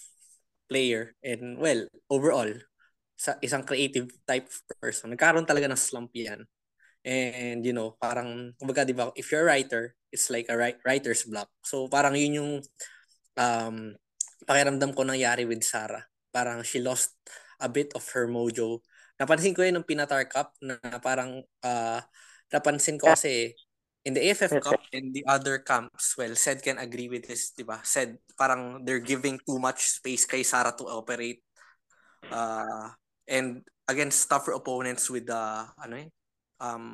Speaker 2: player and well, overall, sa isang creative type of person, nagkaroon talaga ng slump yan. And you know, parang kumbaga 'di ba, if you're a writer, it's like a write, writer's block. So parang yun yung um pakiramdam ko nangyari with Sarah. Parang she lost a bit of her mojo. Napansin ko yun ng Pinatar Cup na parang uh, napansin ko kasi in the AFF Cup and the other camps, well, Sed can agree with this, di ba? Said parang they're giving too much space kay Sarah to operate. Uh, and against tougher opponents with the ano yun, um,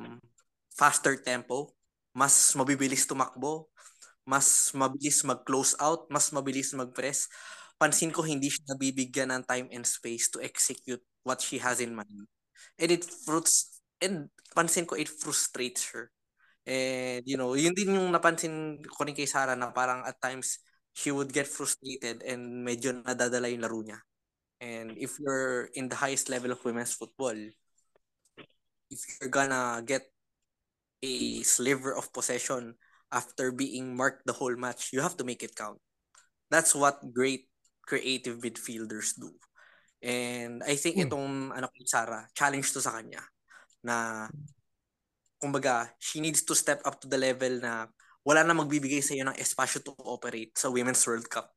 Speaker 2: faster tempo, mas mabibilis tumakbo, mas mabilis mag-close out, mas mabilis mag-press. Pansin ko hindi siya nabibigyan ng time and space to execute what she has in mind. And it fruits and pansin ko it frustrates her. And you know, yun din yung napansin ko rin kay Sarah na parang at times she would get frustrated and medyo nadadala yung laro niya. And if you're in the highest level of women's football, if you're gonna get a sliver of possession after being marked the whole match, you have to make it count. That's what great creative midfielders do. And I think
Speaker 1: Hmm.
Speaker 2: itong ano kay Sarah, challenge to sa kanya na kumbaga, she needs to step up to the level na wala na magbibigay sa iyo ng espasyo to operate sa Women's World Cup.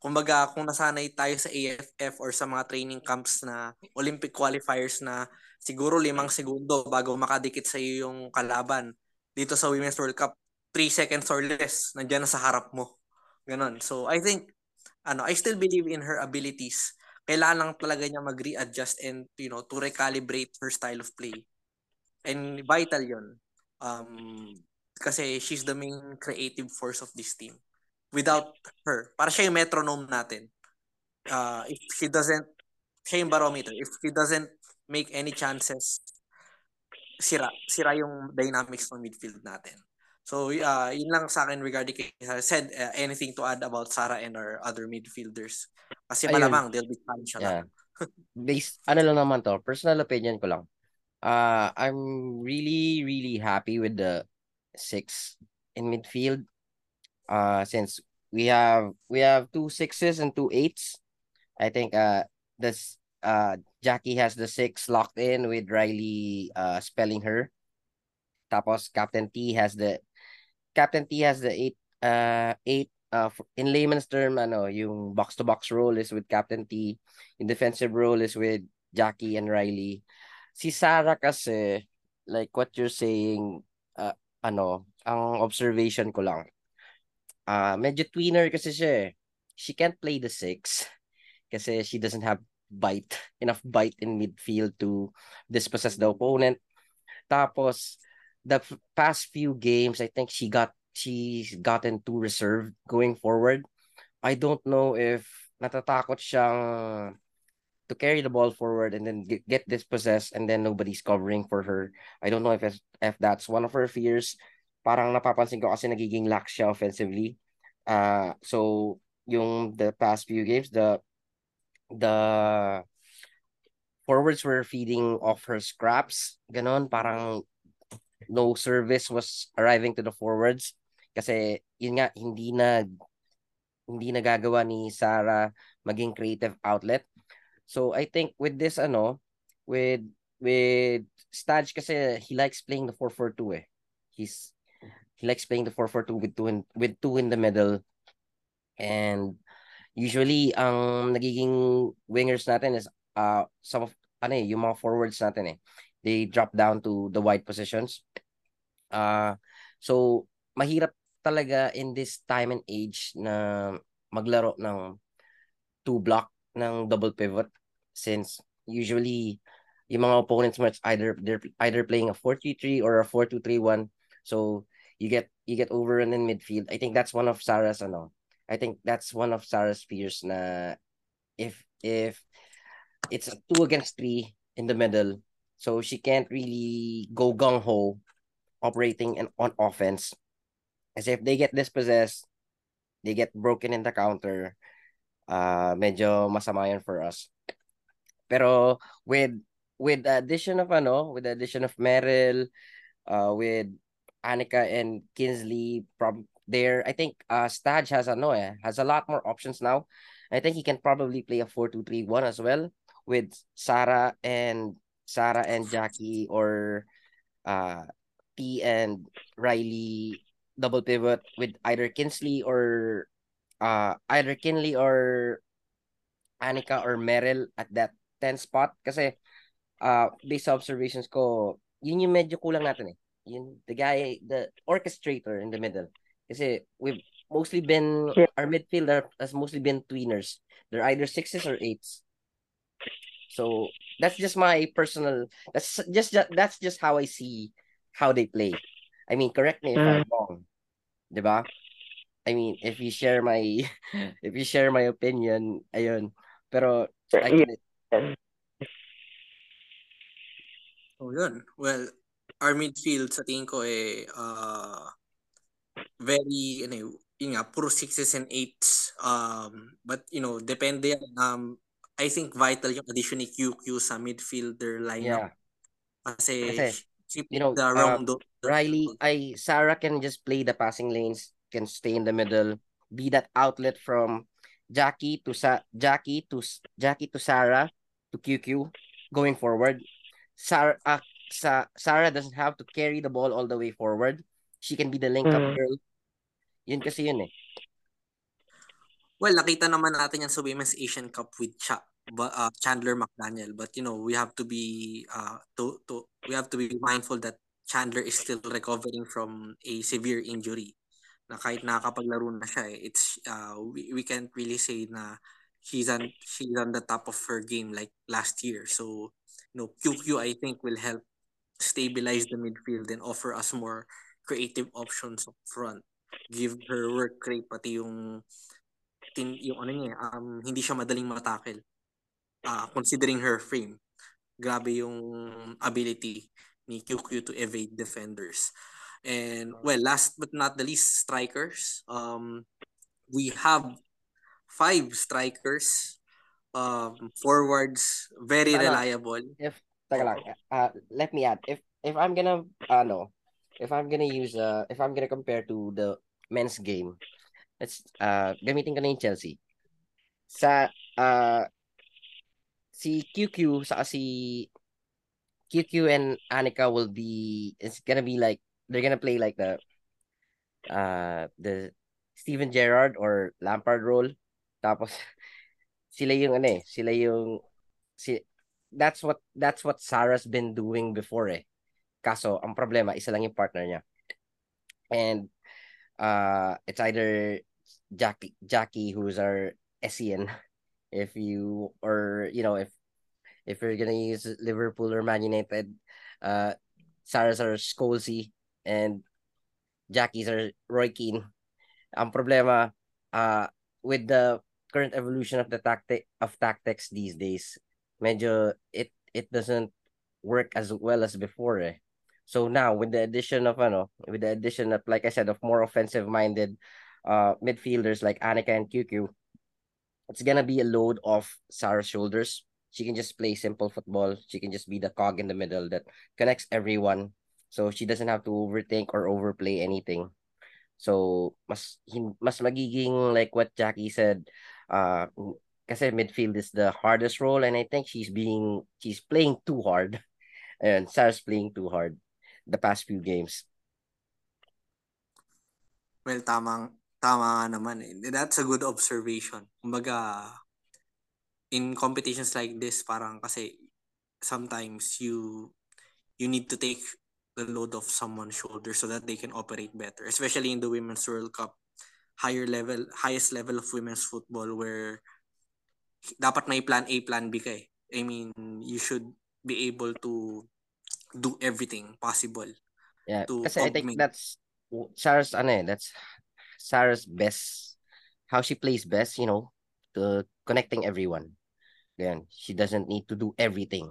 Speaker 2: Kumbaga, kung nasanay tayo sa AFF or sa mga training camps na Olympic qualifiers na siguro limang segundo bago makadikit sa iyo yung kalaban, dito sa Women's World Cup, 3 seconds or less, nandiyan na sa harap mo. Ganon. So, I think, ano, I still believe in her abilities. Kailangan lang talaga niya mag-readjust and, you know, to recalibrate her style of play. And vital yon Um, kasi she's the main creative force of this team. Without her, para siya yung metronome natin. Uh, if she doesn't, siya yung barometer. If she doesn't make any chances, sira. Sira yung dynamics ng midfield natin. So, uh, yun lang sa akin regarding kay Sed uh, anything to add about Sarah and our other midfielders. Kasi
Speaker 1: Ayun.
Speaker 2: malamang they'll be a.
Speaker 1: Yeah. Based, ano lang naman to, personal opinion ko lang. Uh, I'm really, really happy with the six in midfield. Uh, since we have we have two sixes and two eights. I think uh this uh Jackie has the six locked in with Riley uh spelling her. Tapos Captain T has the Captain T has the eight uh eight uh in layman's term ano yung box to box role is with Captain T. In defensive role is with Jackie and Riley. Si Sarah kasi like what you're saying uh, ano ang observation ko lang. Ah medyo tweener kasi siya eh. She can't play the six kasi she doesn't have bite enough bite in midfield to dispossess the opponent. Tapos the f- past few games I think she got she's gotten too reserved going forward. I don't know if natatakot siyang to carry the ball forward and then get, get dispossessed and then nobody's covering for her. I don't know if if that's one of her fears. Parang napapansin ko kasi nagiging lax siya offensively. Uh, so yung the past few games, the the forwards were feeding off her scraps. Ganon, parang no service was arriving to the forwards. Kasi yun nga, hindi na hindi nagagawa ni Sarah maging creative outlet. So I think with this ano, with with Staj kasi he likes playing the 4-4-2 eh. He's he likes playing the 4-4-2 with two in, with two in the middle. And usually ang nagiging wingers natin is uh some of ano eh, yung mga forwards natin eh. They drop down to the wide positions. Uh so mahirap talaga in this time and age na maglaro ng two block ng double pivot since usually yung mga opponents it's either they're either playing a 4-3-3 or a 4-2-3-1 so you get you get overrun in midfield. I think that's one of Sarah's ano I think that's one of Sarah's fears na if if it's a two against three in the middle so she can't really go gung ho operating and on offense. As if they get dispossessed they get broken in the counter uh medyo masama yun for us. Pero with with the addition of ano with the addition of Meryl uh with Anika and Kinsley prob there I think uh Staj has ano eh has a lot more options now. I think he can probably play a 4-2-3-1 as well with Sarah and Sarah and Jackie or uh And Riley double pivot with either Kinsley or uh either Quinley or Anika or Meryl at that 10 spot. Kasi uh based sa observations ko yun yung medyo kulang natin eh. Yun the guy the orchestrator in the middle. Kasi we've mostly been our midfielder has mostly been tweeners. They're either sixes or eights. So that's just my personal that's just that's just how I see how they play. I mean correct me if I'm wrong 'di ba? I mean if you share my [laughs] if you share my opinion ayun. Pero I can
Speaker 2: So yun. Well, our midfield sa tingin ko eh uh, very ano yun, yun nga puro sixes and eights. Um but you know depende yan. um I think vital yung addition ni QQ sa midfielder lineup.
Speaker 1: Yeah.
Speaker 2: Kasi,
Speaker 1: Kasi- you know,
Speaker 2: the
Speaker 1: uh,
Speaker 2: realm
Speaker 1: Riley, I Sarah can just play the passing lanes, can stay in the middle, be that outlet from Jackie to Sa Jackie to Jackie to Sarah to QQ going forward. Sarah uh, Sa Sarah doesn't have to carry the ball all the way forward. She can be the link up
Speaker 4: Mm.
Speaker 1: girl. Yun kasi yun eh.
Speaker 2: Well, nakita naman natin yan sa Women's Asian Cup with Cha, uh, Chandler McDaniel. But you know, we have to be uh, to, to we have to be mindful that Chandler is still recovering from a severe injury. Na kahit nakakapaglaro na siya, eh, it's uh, we, we can't really say na she's on she's on the top of her game like last year. So, you know, QQ I think will help stabilize the midfield and offer us more creative options up front. Give her work rate pati yung tin, yung ano niya, um, hindi siya madaling matackle. Uh, considering her frame, grabe yung ability ni QQ to evade defenders. And well, last but not the least, strikers. Um, we have five strikers. Um, forwards, very
Speaker 1: Tama.
Speaker 2: reliable.
Speaker 1: If lang, uh, let me add if if I'm gonna ano, if I'm gonna use uh if I'm gonna compare to the men's game, let's uh gamitin ko na yung Chelsea. Sa uh si QQ sa si QQ and Anika will be it's gonna be like they're gonna play like the uh the Steven Gerrard or Lampard role. Tapos [laughs] sila yung ano eh, sila yung si that's what that's what Sarah's been doing before eh. Kaso ang problema isa lang yung partner niya. And uh it's either Jackie Jackie who's our SEN if you or you know if if you're gonna use Liverpool or Man United uh Sarah's our Scholesy and Jackie's our Roy Keane. Ang problema uh with the current evolution of the tactic of tactics these days medyo it it doesn't work as well as before eh. So now with the addition of ano, with the addition of like I said of more offensive minded uh midfielders like Anika and QQ, it's gonna be a load off Sarah's shoulders. She can just play simple football. She can just be the cog in the middle that connects everyone. So she doesn't have to overthink or overplay anything. So mas mas magiging like what Jackie said, uh kasi midfield is the hardest role and I think she's being she's playing too hard. [laughs] And Sarah's playing too hard the past few games.
Speaker 2: Well, tamang tama nga naman eh. That's a good observation. Kumbaga, in competitions like this, parang kasi sometimes you you need to take the load off someone's shoulder so that they can operate better. Especially in the Women's World Cup, higher level, highest level of women's football where dapat may plan A, plan B ka eh. I mean, you should be able to do everything possible.
Speaker 1: Yeah,
Speaker 2: To
Speaker 1: kasi I think
Speaker 2: augment.
Speaker 1: that's Sarah's ano eh, that's Sarah's best how she plays best, you know, to connecting everyone. Then she doesn't need to do everything.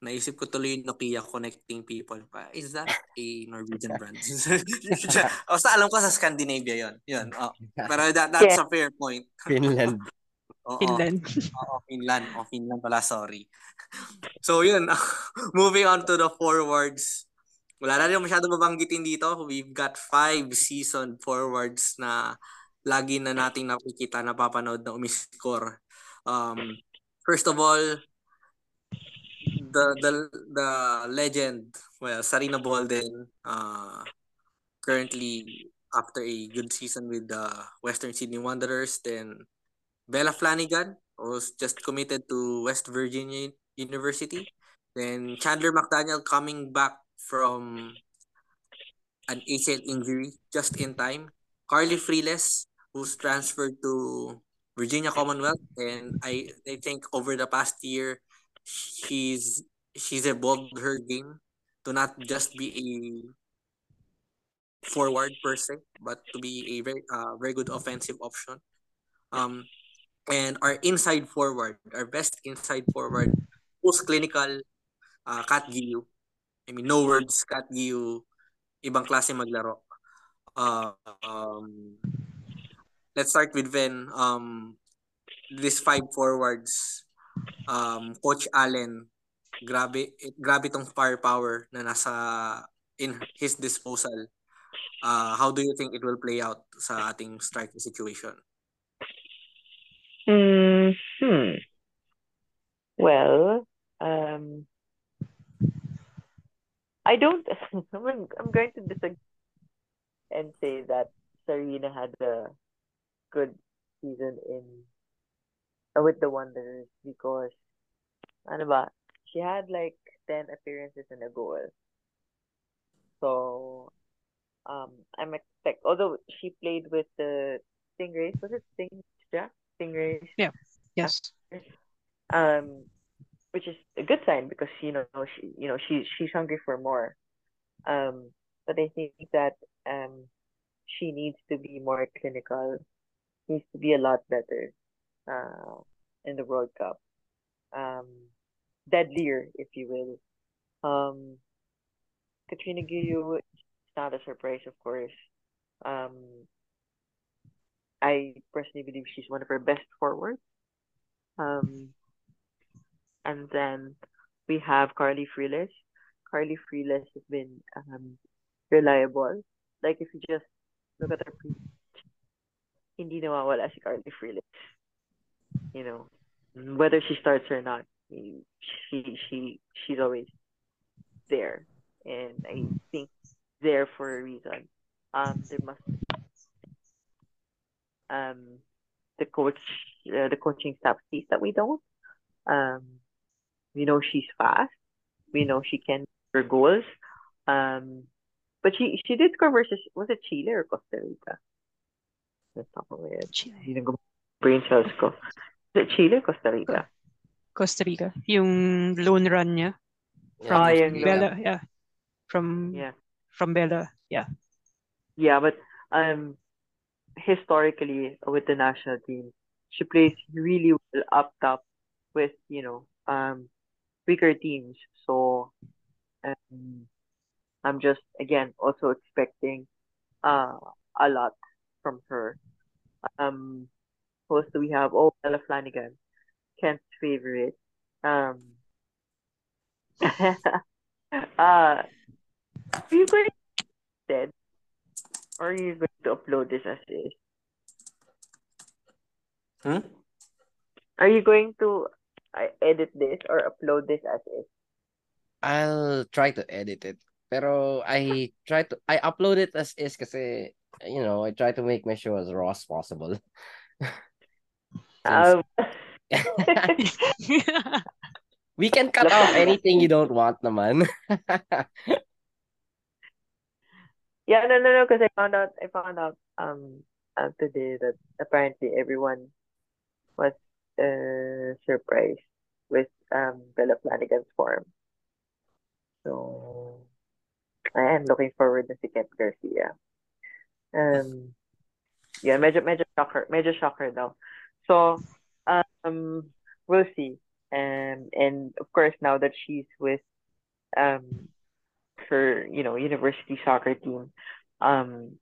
Speaker 2: Naisip ko tuloy yung Nokia connecting people. Pa, Is that a Norwegian brand? [laughs] [laughs] o sa alam ko sa Scandinavia yon. Yun. Oh. Pero that, that's a fair point. [laughs]
Speaker 1: Finland.
Speaker 2: Oo.
Speaker 3: Finland.
Speaker 2: Oo, Finland. O, Finland pala, sorry. So, yun. Moving on to the forwards. Wala na rin masyado mabanggitin dito. We've got five seasoned forwards na lagi na nating nakikita, napapanood na umiscore. Um, first of all, the the the legend, well, Sarina Bolden, uh, currently after a good season with the Western Sydney Wanderers, then Bella Flanagan was just committed to West Virginia University. Then Chandler McDaniel coming back from an ACL injury just in time. Carleigh Frilles, who's transferred to Virginia Commonwealth, and I I think over the past year, she's she's evolved her game to not just be a forward per se, but to be a very uh, very good offensive option. Um, and our inside forward, our best inside forward, post clinical, uh, Kat Guillou. I mean, no words, Kat Giyu, ibang klase maglaro. Uh, um, let's start with Ven. Um, these five forwards, um, Coach Allen grabe grabe tong firepower na nasa in his disposal. Uh, how do you think it will play out sa ating striking situation?
Speaker 4: Hmm. hmm. Well, um, I don't. [laughs] I'm, I'm going to disagree and say that Sarina had a good season in uh, with the Wanderers because ano ba, she had like 10 appearances and a goal. So um I'm expect although she played with the Stingrays, was it Stingrays? Yeah, Stingrays.
Speaker 3: Yeah. Yes.
Speaker 4: Um which is a good sign because you know she you know she she's hungry for more. Um but I think that um she needs to be more clinical, needs to be a lot better uh in the World Cup. Um deadlier, if you will. Um, Katrina Guillou is not a surprise, of course. Um, I personally believe she's one of her best forwards. Um, and then we have Carleigh Frilles. Carleigh Frilles has been um, reliable. Like if you just look at her pre hindi nawawala si Carleigh Frilles. You know, whether she starts or not she she she's always there, and I think there for a reason. Um, there must um the coach uh, the coaching staff sees that we don't. Um, we know she's fast. We know she can her goals. Um, but she she did score versus was it Chile or Costa Rica? That's top of my head.
Speaker 3: Chile.
Speaker 4: Brain cells go. Is it Chile or Costa Rica?
Speaker 3: Costa Rica. Yung loan run niya. From
Speaker 4: Ah, yung
Speaker 3: Bella, yeah. From
Speaker 4: Yeah.
Speaker 3: from Bella, yeah.
Speaker 4: Yeah, but um, historically with the national team, she plays really well up top with you know um weaker teams. So um, I'm just again also expecting uh a lot from her. Um, who else do we have? Oh, Ella Flanagan, Kent's favorite. Um, [laughs] uh, are you going to dead or are you going to upload this as is?
Speaker 2: Hmm?
Speaker 4: Are you going to uh, edit this or upload this as is?
Speaker 1: I'll try to edit it. Pero I try to I upload it as is kasi you know, I try to make my show as raw as possible. [laughs]
Speaker 4: Um, [laughs]
Speaker 1: we can cut off anything you don't want naman. [laughs]
Speaker 4: yeah, no, no, no, because I found out, I found out um uh, today that apparently everyone was uh surprised with um Bella Flanagan's form. So I am looking forward to si Kent Garcia. Um, yeah, medyo medyo shocker, medyo shocker daw. So um we'll see. Um and of course now that she's with um her, you know, university soccer team, um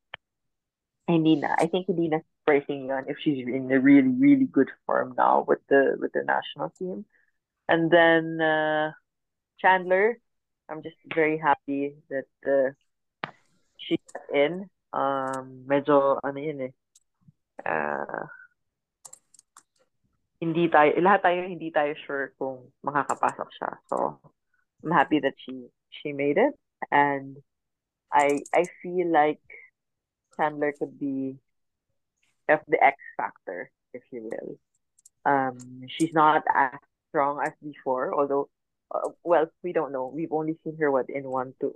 Speaker 4: hindi na I think hindi na surprising yun if she's in a really, really good form now with the with the national team. And then uh Chandler, I'm just very happy that uh, she got in. Um medyo ano yun eh. Uh, hindi tayo, lahat tayo hindi tayo sure kung makakapasok siya. So, I'm happy that she she made it and I I feel like Chandler could be of the X factor, if you will. Um, she's not as strong as before, although, uh, well, we don't know. We've only seen her what in one, two,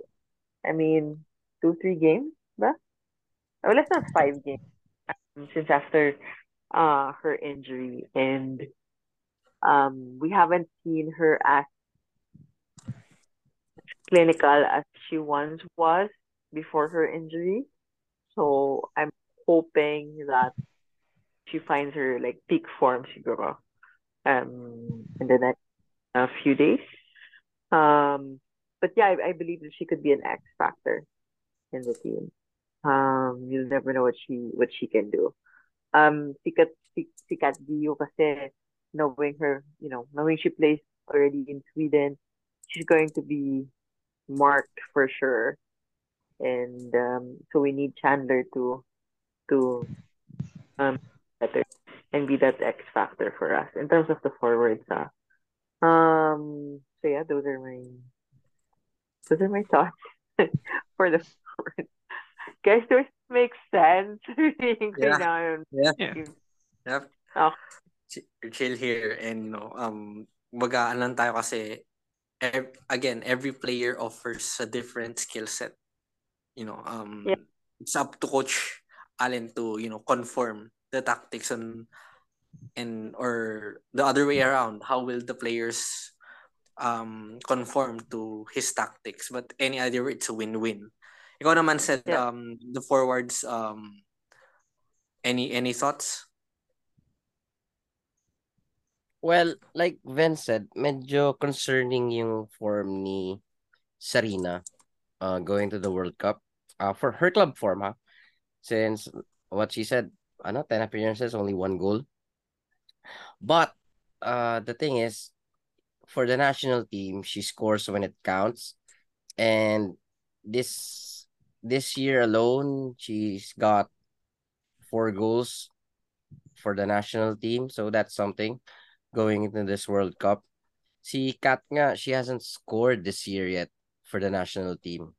Speaker 4: I mean, two, three games, ba? Well, it's not five games um, since after uh her injury, and um, we haven't seen her as clinical as she once was before her injury. So I'm hoping that she finds her like peak form siguro um in the next uh, few days. Um but yeah, I, I believe that she could be an X factor in the team. Um you'll never know what she what she can do. Um sikat si, sikat Dio kasi knowing her, you know, knowing she plays already in Sweden, she's going to be marked for sure. And um, so we need Chandler to to um better and be that X factor for us in terms of the forwards. Uh. Um. So yeah, those are my those are my thoughts [laughs] for the forwards. Guys, those make sense. [laughs]
Speaker 2: Yeah. Yeah.
Speaker 3: Yeah.
Speaker 2: Yep.
Speaker 4: Oh.
Speaker 2: Chill here and you know, um magaan lang tayo kasi ev- again, every player offers a different skill set. You know, um
Speaker 4: Yeah.
Speaker 2: it's up to coach Alen to, you know, conform the tactics and and or the other way around. How will the players um conform to his tactics? But any other way, it's a win-win. Ikaw naman Sed
Speaker 4: Yeah.
Speaker 2: um the forwards um any any thoughts?
Speaker 1: Well, like Vince said, medyo concerning yung form ni Sarina uh, going to the World Cup. Uh, for her club form, ha? Since what she said, ano, 10 appearances, only one goal. But uh, the thing is, for the national team, she scores when it counts. And this this year alone, she's got four goals for the national team. So that's something going into this World Cup. Si Kat nga, she hasn't scored this year yet for the national team.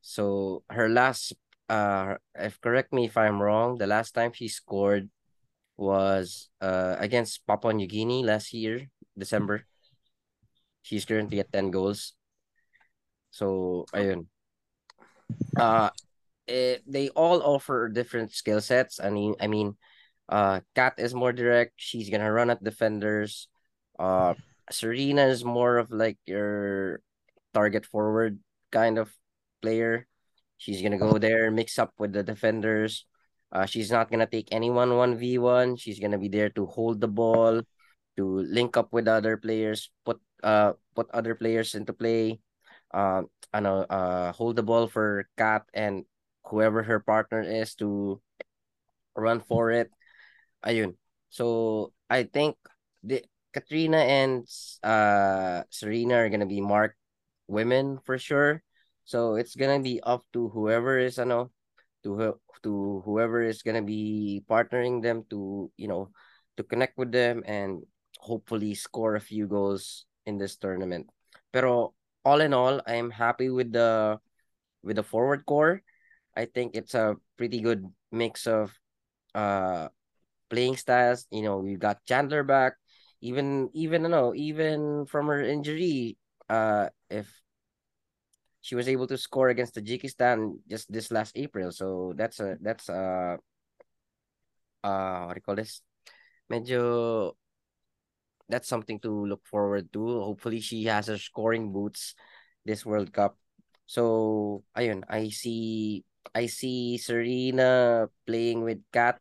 Speaker 1: So her last, uh, if correct me if I'm wrong, the last time she scored was uh against Papua New Guinea last year, December. She's currently at 10 goals. So, ayun. Uh, eh, they all offer different skill sets. I mean, I mean, uh, Kat is more direct. She's gonna run at defenders. Uh, Sarina is more of like your target forward kind of player. She's gonna go there, mix up with the defenders. Uh, she's not gonna take anyone one v one. She's gonna be there to hold the ball, to link up with other players, put uh put other players into play. Uh, ano, uh, hold the ball for Kat and whoever her partner is to run for it. Ayun. So I think the Katrina and uh Sarina are gonna be marked women for sure. So it's gonna be up to whoever is ano to to whoever is gonna be partnering them to you know to connect with them and hopefully score a few goals in this tournament. Pero all in all, I'm happy with the with the forward core. I think it's a pretty good mix of uh playing styles. You know, we got Chandler back. Even even you know, even from her injury, uh if she was able to score against Tajikistan just this last April. So that's a that's a uh what do you call this? Medyo that's something to look forward to. Hopefully she has her scoring boots this World Cup. So ayun, I see I see Sarina playing with Kat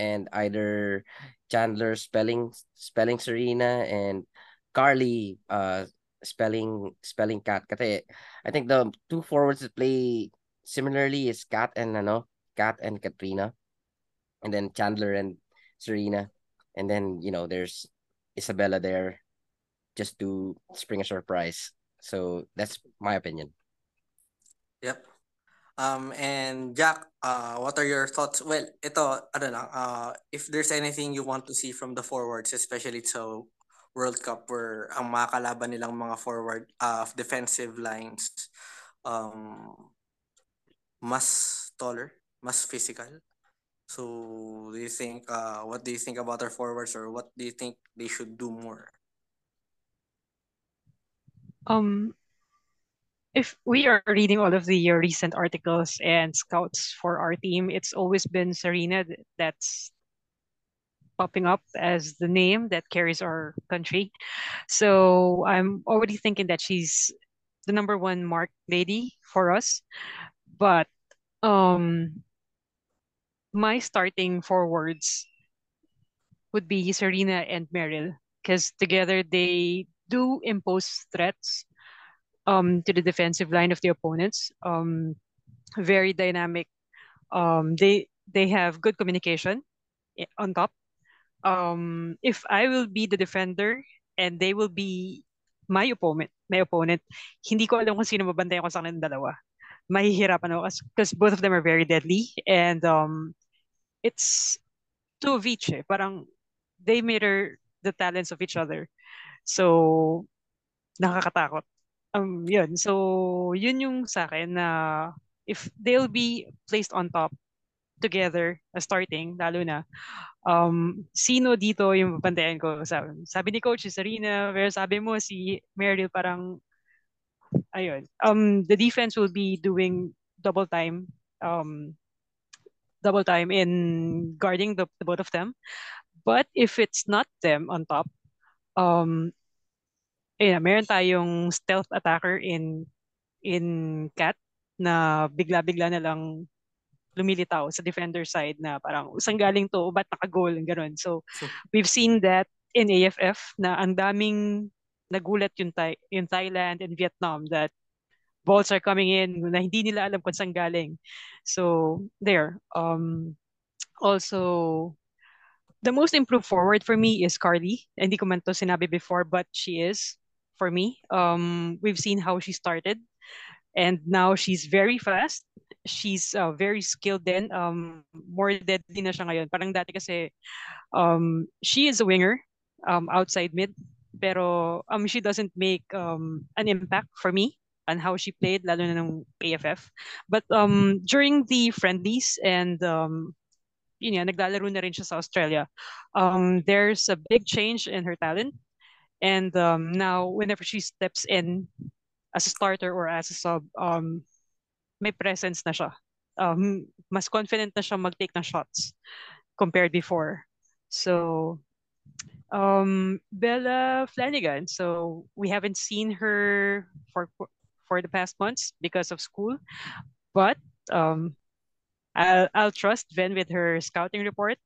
Speaker 1: and either Chandler spelling spelling Sarina and Carleigh uh spelling spelling Kat. Kasi I think the two forwards that play similarly is Kat and ano, Kat and Katrina. And then Chandler and Sarina. And then, you know, there's Isabella there just to spring a surprise. So that's my opinion.
Speaker 2: Yep. Um, and Jacq, uh, what are your thoughts? Well, ito, ano lang, uh, if there's anything you want to see from the forwards, especially sa World Cup where ang mga kalaban nilang mga forward uh, defensive lines um, mas taller, mas physical. So, do you think, uh, what do you think about our forwards or what do you think they should do more?
Speaker 3: Um, if we are reading all of the recent articles and scouts for our team, it's always been Serena th- that's popping up as the name that carries our country. So I'm already thinking that she's the number one mark lady for us. But um, my starting forwards would be Sarina and Meryll because together they do impose threats um, to the defensive line of the opponents. Um, very dynamic. Um, they they have good communication on top. Um, if I will be the defender and they will be my opponent, my opponent, hindi ko alam kung sino mabantayan ko sa kanilang dalawa. Mahihirapan ako because both of them are very deadly and um, it's two of each eh. Parang they mirror the talents of each other. So, nakakatakot. Um, yun. So, yun yung sa akin na if they'll be placed on top together, uh, starting, lalo na, um, sino dito yung papantayan ko? Sabi, sabi ni Coach, si Sarina, pero sabi mo, si Meryl parang, ayun, um, the defense will be doing double time, um, double time in guarding the, the both of them. But if it's not them on top, um, yeah, meron tayong stealth attacker in in Cat na bigla-bigla na lang lumilitaw sa defender side na parang saan galing to, ba't naka-goal, ganun. So, we've seen that in AFF na ang daming nagulat yung, Thai, yung Thailand and Vietnam that balls are coming in na hindi nila alam kung saan galing. So, there. Um, also, the most improved forward for me is Carly. Hindi ko man to sinabi before, but she is for me. Um, we've seen how she started and now she's very fast. She's uh, very skilled then. Um, more deadly na siya ngayon. Parang dati kasi um, she is a winger um, outside mid. Pero um, she doesn't make um, an impact for me on how she played, lalo na ng AFF. But um, during the friendlies and um, yun yan, naglalaro na rin siya sa Australia. Um, there's a big change in her talent. And um, now, whenever she steps in as a starter or as a sub, um, may presence na siya. Um, mas confident na siya mag-take ng shots compared before. So, um, Bella Flanagan. So, we haven't seen her for for the past months because of school. But um, I'll, I'll trust Ven with her scouting report.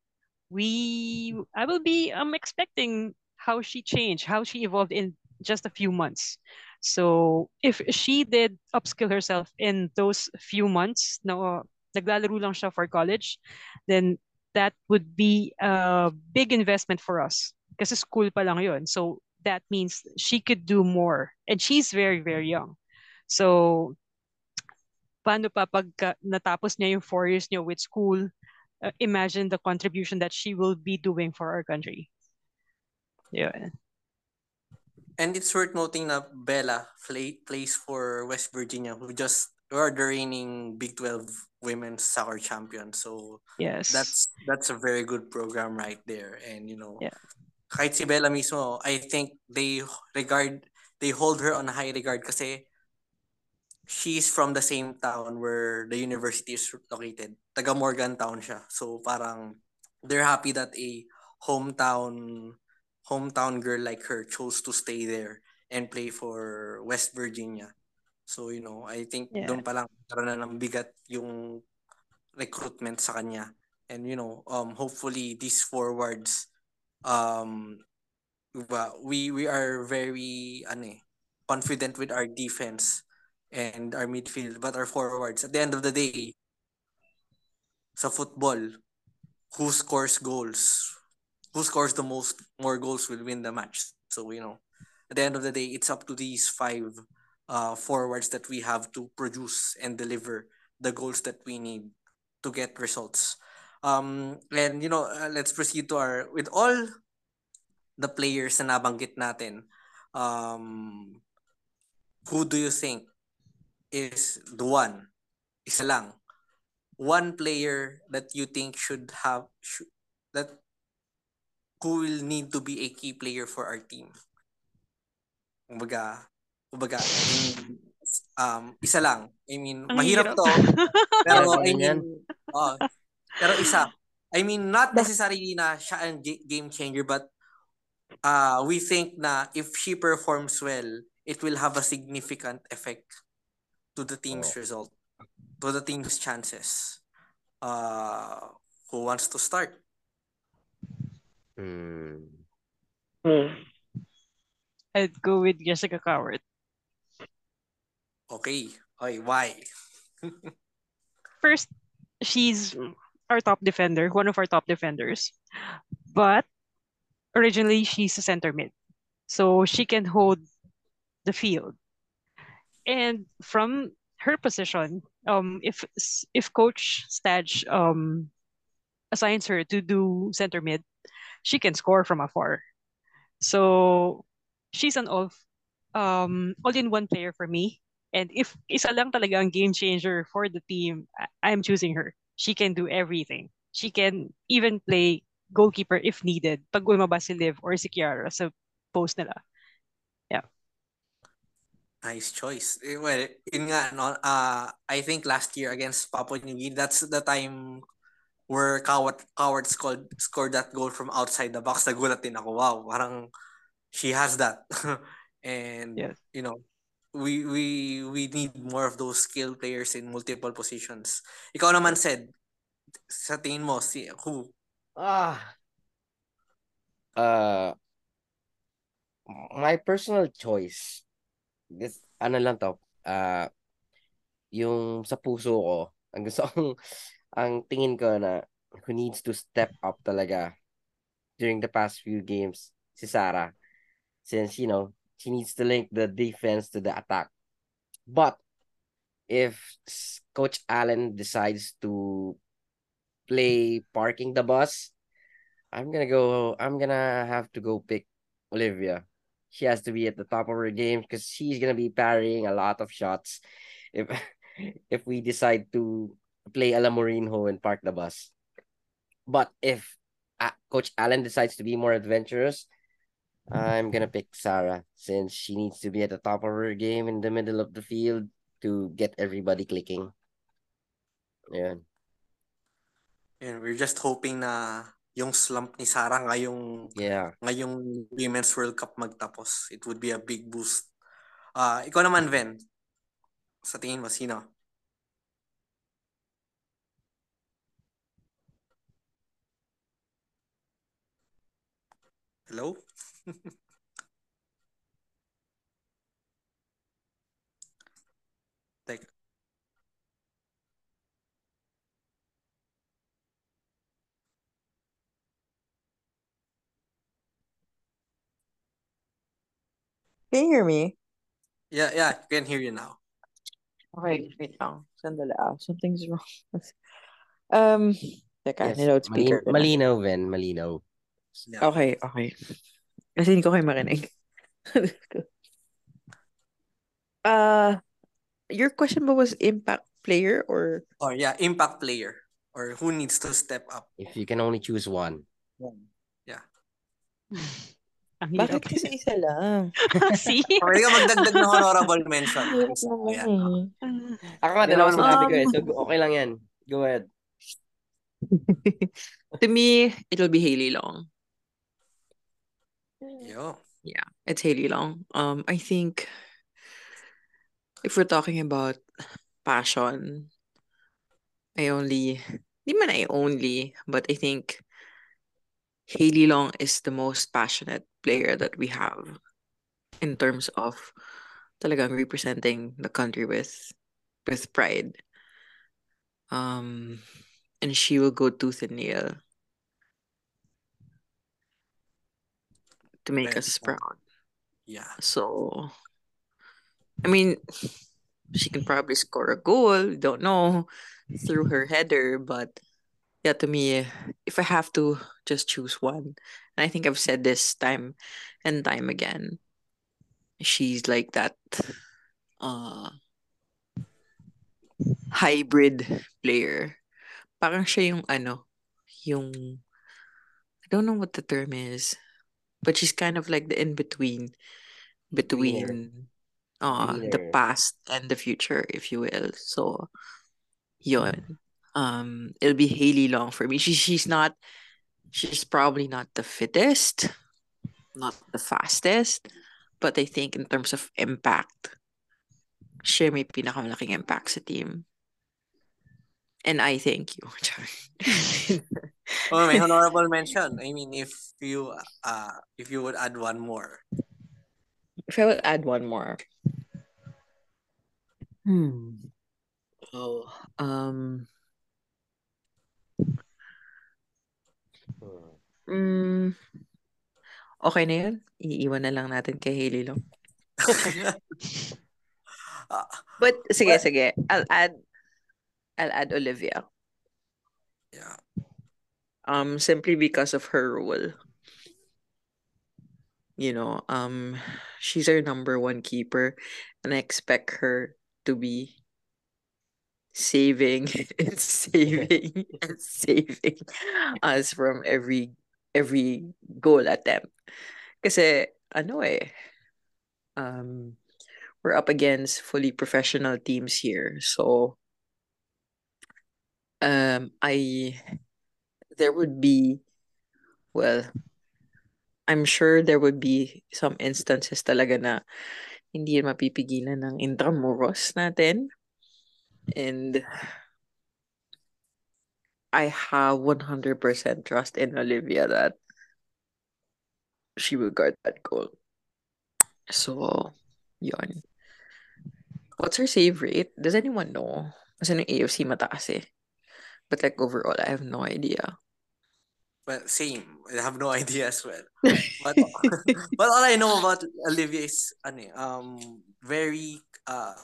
Speaker 3: We I will be um expecting how she changed, how she evolved in just a few months. So if she did upskill herself in those few months, na naglalaro lang siya for college, then that would be a big investment for us. Kasi school pa lang yun. So that means she could do more. And she's very, very young. So, paano pa pag natapos niya yung four years niya with school, uh, imagine the contribution that she will be doing for our country. Yeah.
Speaker 2: And it's worth noting na Bella play, plays for West Virginia, who just are the reigning Big 12 women's soccer champion. So
Speaker 3: yes,
Speaker 2: that's that's a very good program right there. And you know,
Speaker 3: yeah.
Speaker 2: kahit si Bella mismo, I think they regard they hold her on high regard kasi she's from the same town where the university is located. Taga Morgantown siya. So parang they're happy that a hometown hometown girl like her chose to stay there and play for West Virginia. So, you know, I think yeah. doon pa lang karoon na ng bigat yung recruitment sa kanya. And, you know, um, hopefully these forwards, um, we, we are very, ano eh, confident with our defense and our midfield, but our forwards. At the end of the day, sa football, who scores goals? Who scores the most more goals will win the match. So, you know, at the end of the day, it's up to these five uh, forwards that we have to produce and deliver the goals that we need to get results. Um, and, you know, uh, let's proceed to our, with all the players na nabanggit natin, um, who do you think is the one, isa lang, one player that you think should have, should, that who will need to be a key player for our team? Kumbaga, kumbaga, um, isa lang. I mean,
Speaker 3: Ang
Speaker 2: mahirap
Speaker 3: hirap.
Speaker 2: to. [laughs] Pero, I
Speaker 1: Yan.
Speaker 2: mean, oh, pero isa. I mean, not necessarily na siya ang ga- game changer, but uh, we think na if she performs well, it will have a significant effect to the team's
Speaker 1: Oh.
Speaker 2: result, to the team's chances. Uh, who wants to start?
Speaker 1: Hmm.
Speaker 4: Hmm.
Speaker 3: I'd go with Jessica Cowart.
Speaker 2: Okay. Okay, why? [laughs]
Speaker 3: First, she's our top defender, one of our top defenders. But originally, she's a center mid. So she can hold the field. And from her position, um, if if Coach Stadge um assigns her to do center mid, she can score from afar. So she's an all um all-in-one player for me. And if isa lang talaga ang game changer for the team, I'm choosing her. She can do everything. She can even play goalkeeper if needed. Pag lumabas si Liv or si Kiara sa post nila. Yeah.
Speaker 2: Nice choice. Eh, Well, no, uh, I think last year against Papua New Guinea, that's the time where Coward, Coward scored, scored that goal from outside the box. Nagulat din ako, wow, parang she has that. [laughs] and,
Speaker 3: Yes.
Speaker 2: you know, we we we need more of those skilled players in multiple positions. Ikaw naman said, sa tingin mo, si, who?
Speaker 1: Ah. Uh, my personal choice. This, ano lang to, ah, yung sa puso ko, ang gusto kong, ang tingin ko na who needs to step up talaga during the past few games, si Sara. Since, you know, she needs to link the defense to the attack. But, if Coach Alen decides to play parking the bus, I'm gonna go. I'm gonna have to go pick Olivia. She has to be at the top of her game because she's gonna be parrying a lot of shots. If [laughs] if we decide to play Ala Mourinho and park the bus, but if uh, Coach Alen decides to be more adventurous, I'm gonna pick Sara since she needs to be at the top of her game in the middle of the field to get everybody clicking. Yeah.
Speaker 2: And we're just hoping na yung slump ni Sara ngayong
Speaker 1: Yeah.
Speaker 2: ngayong Women's World Cup magtapos. It would be a big boost. Ah, ikaw naman, Ven. Sa tingin mo, sino? Hello? [laughs] Like,
Speaker 5: Can you hear me?
Speaker 2: yeah, yeah, I can hear you now.
Speaker 5: Okay, wait lang. Sandali ah. Something's [laughs] wrong. um, teka,
Speaker 1: Yes.
Speaker 5: niload speaker
Speaker 1: Malin-
Speaker 5: ko na.
Speaker 1: malinaw, Ven. Malinaw.
Speaker 2: Yeah.
Speaker 5: Okay, okay. Kasi hindi ko kayo marinig. [laughs] uh, your question ba was impact player or
Speaker 2: Or yeah, impact player. Or who needs to step up.
Speaker 1: If you can only choose one.
Speaker 3: Ang
Speaker 5: bakit kasi isa lang? [laughs]
Speaker 3: See?
Speaker 2: Pwede ka magdagdag ng honorable mention. Ayan.
Speaker 5: eh.
Speaker 1: Ako nga, dalawa
Speaker 2: naman
Speaker 1: sinabi ko
Speaker 5: Um,
Speaker 1: eh. So, okay lang yan. Go ahead. [laughs]
Speaker 5: To me, it'll be Haley Long.
Speaker 2: Yo.
Speaker 5: Yeah, it's Hali Long. Um, I think if we're talking about passion, I only, di man I only, but I think Hali Long is the most passionate player that we have in terms of talagang representing the country with with pride. Um, and she will go tooth and nail to make us
Speaker 2: proud. Yeah.
Speaker 5: So, I mean, she can probably score a goal, don't know, through her header, but yeah, to me, if I have to just choose one, and I think I've said this time and time again, she's like that uh hybrid player. Parang siya yung ano, yung I don't know what the term is, but she's kind of like the in-between between uh the past and the future, if you will. So, yun. Um, it'll be Hali Long for me. She she's not she's probably not the fittest, not the fastest, but I think in terms of impact, siya may pinakamalaking impact sa team. And I thank you. [laughs]
Speaker 2: Oh, may [laughs] honorable mention. I mean, if you uh if you would add one more.
Speaker 5: If I would add one more. Hmm. Oh, um,
Speaker 1: Hmm.
Speaker 5: mm, okay na yun. Iiwan na lang natin kay Hali Long.
Speaker 2: Ah, [laughs]
Speaker 5: But sige,
Speaker 2: Well-
Speaker 5: sige. I'll add I'll add Olivia.
Speaker 2: yeah.
Speaker 5: Um simply because of her role. You know, um she's our number one keeper and I expect her to be saving [laughs] and saving [laughs] and saving us from every every goal attempt. Kasi ano eh um we're up against fully professional teams here. So um I there would be well I'm sure there would be some instances talaga na hindi mapipigilan ng intramuros natin. And I have 100% trust in Olivia that she will guard that goal. So, yun. What's her save rate? Does anyone know? Kasi ng AFC mataas eh. But like overall, I have no idea.
Speaker 2: Well, same. I have no [laughs] idea as well. [laughs] But [laughs] but all I know about Olivia is ano, um very uh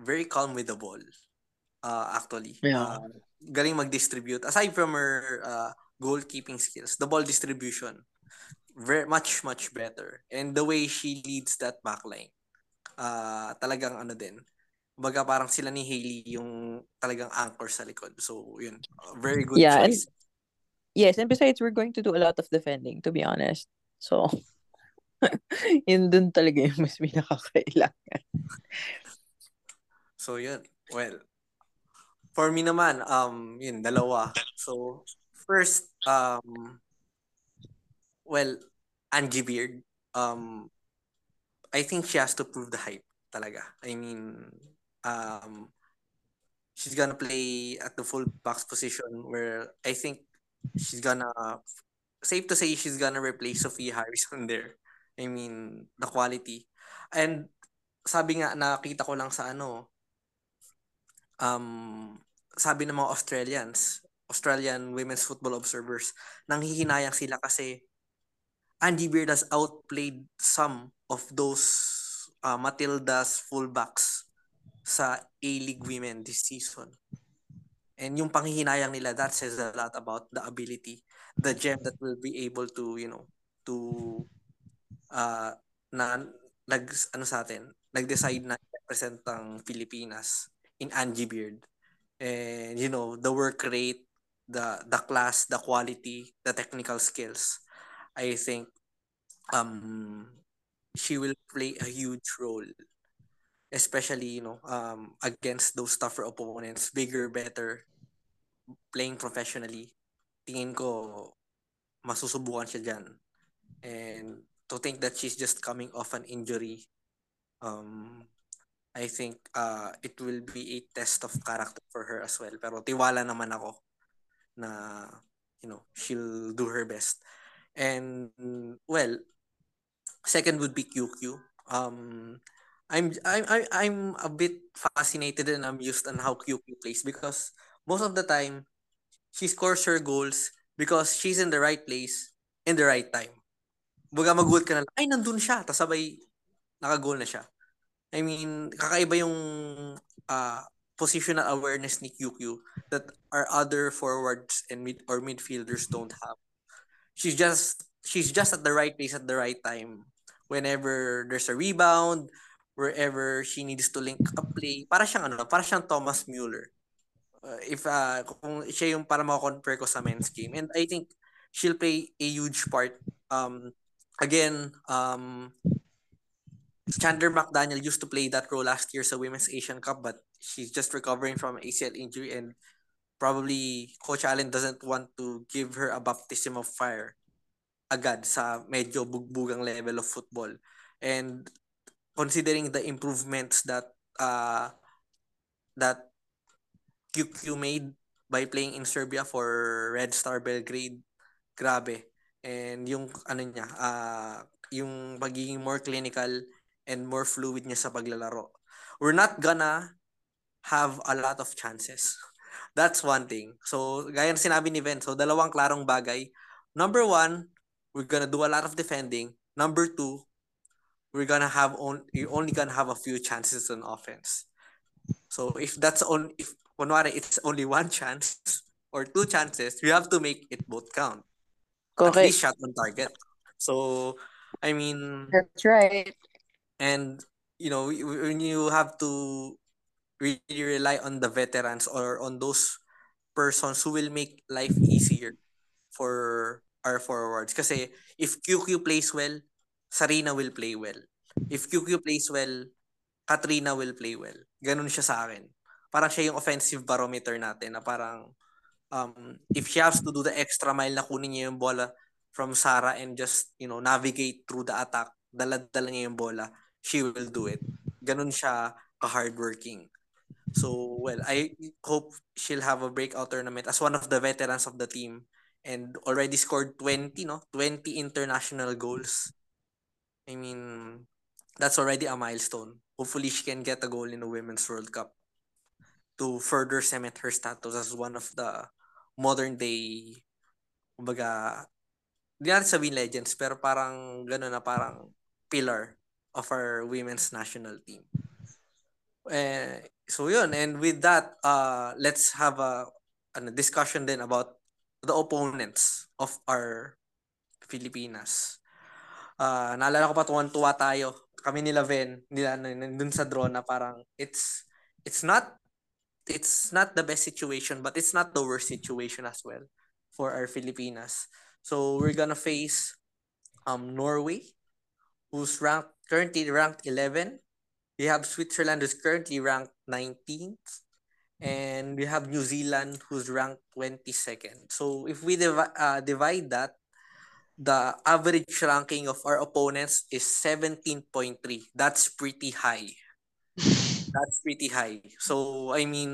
Speaker 2: very calm with the ball. Uh actually.
Speaker 5: Yeah.
Speaker 2: Uh, galing mag-distribute. Aside from her uh goalkeeping skills, the ball distribution very much much better. And the way she leads that backline. Uh talagang ano din. Baga parang sila ni Hailey yung talagang anchor sa likod. So, yun. very good
Speaker 5: Yeah, and-
Speaker 2: choice.
Speaker 5: Yes, and besides, we're going to do a lot of defending, to be honest. So, [laughs] yun dun talaga yung mas pinakakailangan.
Speaker 2: So yun. Well, for me naman, um, yun, dalawa. So, first, um, well, Angie Beard, um, I think she has to prove the hype talaga. I mean, um, she's gonna play at the full box position where I think she's gonna, safe to say she's gonna replace Sophie Harrison [laughs] there. I mean, the quality. And sabi nga, nakita ko lang sa ano, um, sabi ng mga Australians, Australian women's football observers, nanghihinayang sila kasi Andy Beard has outplayed some of those uh, Matilda's fullbacks sa A-League women this season. And yung panghihinayang nila, that says a lot about the ability, the gem that will be able to, you know, to uh, na nag ano sa atin, nag-decide na represent ang Pilipinas in Angie Beard. And you know, the work rate, the the class, the quality, the technical skills. I think um she will play a huge role especially you know um against those tougher opponents bigger better playing professionally tingin ko masusubukan siya diyan and to think that she's just coming off an injury um I think uh it will be a test of character for her as well. Pero tiwala naman ako na you know she'll do her best. And well second would be QQ um I'm I'm I'm a bit fascinated and amused on how QQ plays because most of the time she scores her goals because she's in the right place in the right time. Baga mag-goal ka na lang, ay nandun siya, tapos sabay naka-goal na siya. I mean, kakaiba yung uh, positional awareness ni QQ that our other forwards and mid or midfielders don't have. She's just she's just at the right place at the right time. Whenever there's a rebound, wherever she needs to link up play, para siyang ano, para siyang Thomas Mueller. Uh, if uh, kung siya yung para mako-compare ko sa men's game. And I think she'll play a huge part. Um, again, um, Chandler McDaniel used to play that role last year sa Women's Asian Cup, but she's just recovering from ACL injury and probably Coach Allen doesn't want to give her a baptism of fire agad sa medyo bugbugang level of football. And considering the improvements that uh, that QQ made by playing in Serbia for Red Star Belgrade, grabe. And yung ano niya, uh, yung pagiging more clinical and more fluid niya sa paglalaro. We're not gonna have a lot of chances. [laughs] That's one thing. So, gaya ng sinabi ni Ben, so dalawang klarong bagay. Number one, we're gonna do a lot of defending. Number two, we're gonna have on you're only gonna have a few chances on offense. So if that's on if kunwari it's only one chance or two chances, you have to make it both count.
Speaker 5: Correct.
Speaker 2: At least shot on target. So I mean
Speaker 5: That's right.
Speaker 2: and you know when you have to really rely on the veterans or on those persons who will make life easier for our forwards Because if QQ plays well Sarina will play well. If QQ plays well Katrina will play well. Ganun siya sa akin. Parang siya yung offensive barometer natin na parang um, if she has to do the extra mile na kunin niya yung bola from Sara and just you know navigate through the attack dala-dala niya yung bola she will do it. Ganun siya ka-hardworking. So, well, I hope she'll have a breakout tournament as one of the veterans of the team and already scored 20, no? 20 international goals. I mean, that's already a milestone. Hopefully, she can get a goal in the Women's World Cup to further cement her status as one of the modern day, kumbaga, di natin sabihin legends, pero parang gano'n na parang pillar of our women's national team. Eh, so yun, and with that, uh, let's have a, ano, discussion then about the opponents of our Filipinas. Uh, naalala ko pa tuwan-tuwa tayo. Kami nila Ven, nila nandun sa draw na parang it's it's not it's not the best situation but it's not the worst situation as well for our Filipinas. So we're gonna face um Norway who's ranked currently ranked 11 we have Switzerland who's currently ranked 19th. And we have New Zealand who's ranked 22nd. So if we divi- uh, divide that, the average ranking of our opponents is 17.3. That's pretty high. [laughs] That's pretty high. So I mean,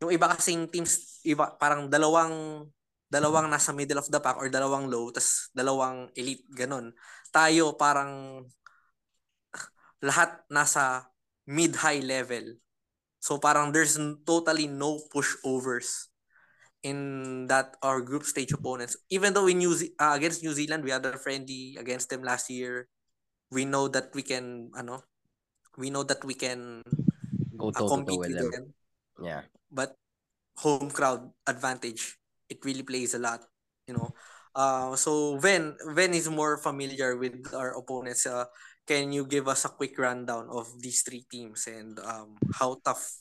Speaker 2: yung iba kasing teams, iba parang dalawang dalawang nasa middle of the pack or dalawang low, tas dalawang elite, ganun. Tayo parang lahat nasa mid-high level. So parang there's totally no pushovers in that our group stage opponents. Even though in New Ze- uh, against New Zealand we had a friendly against them last year, we know that we can ano, we know that we can
Speaker 1: Go
Speaker 2: uh,
Speaker 1: to toe
Speaker 2: compete
Speaker 1: with
Speaker 2: with
Speaker 1: them.
Speaker 2: them.
Speaker 1: Yeah.
Speaker 2: But home crowd advantage, it really plays a lot, you know. Uh, so when when is more familiar with our opponents. Uh, can you give us a quick rundown of these three teams and um, how tough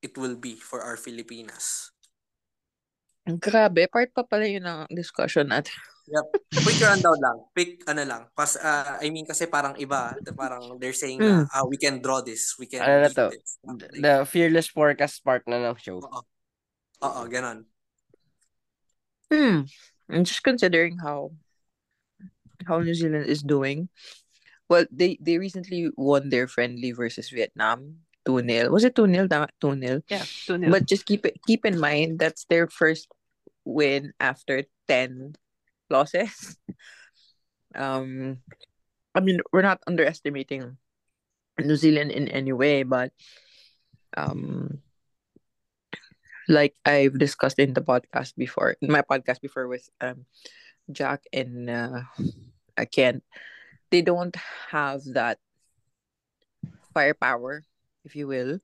Speaker 2: it will be for our Filipinas?
Speaker 5: Grabe, part pa pala yun ng discussion natin.
Speaker 2: Yep. Quick rundown lang. Quick ano lang. Kasi, uh, I mean kasi parang iba, parang they're saying na ah, we can draw this, we can
Speaker 1: Ano na to?
Speaker 2: this.
Speaker 1: The, fearless forecast part na ng show.
Speaker 2: Oo. Oo, ganon.
Speaker 5: Hmm. I'm just considering how how New Zealand is doing. Well, they they recently won their friendly versus Vietnam 2-0. Was it 2-0? 2-0.
Speaker 3: Yeah, 2-0.
Speaker 5: But just keep it keep in mind that's their first win after 10 losses. [laughs] Um I mean, we're not underestimating New Zealand in any way, but um like I've discussed in the podcast before, in my podcast before with um Jacq and uh, uh, Kent, they don't have that firepower, if you will.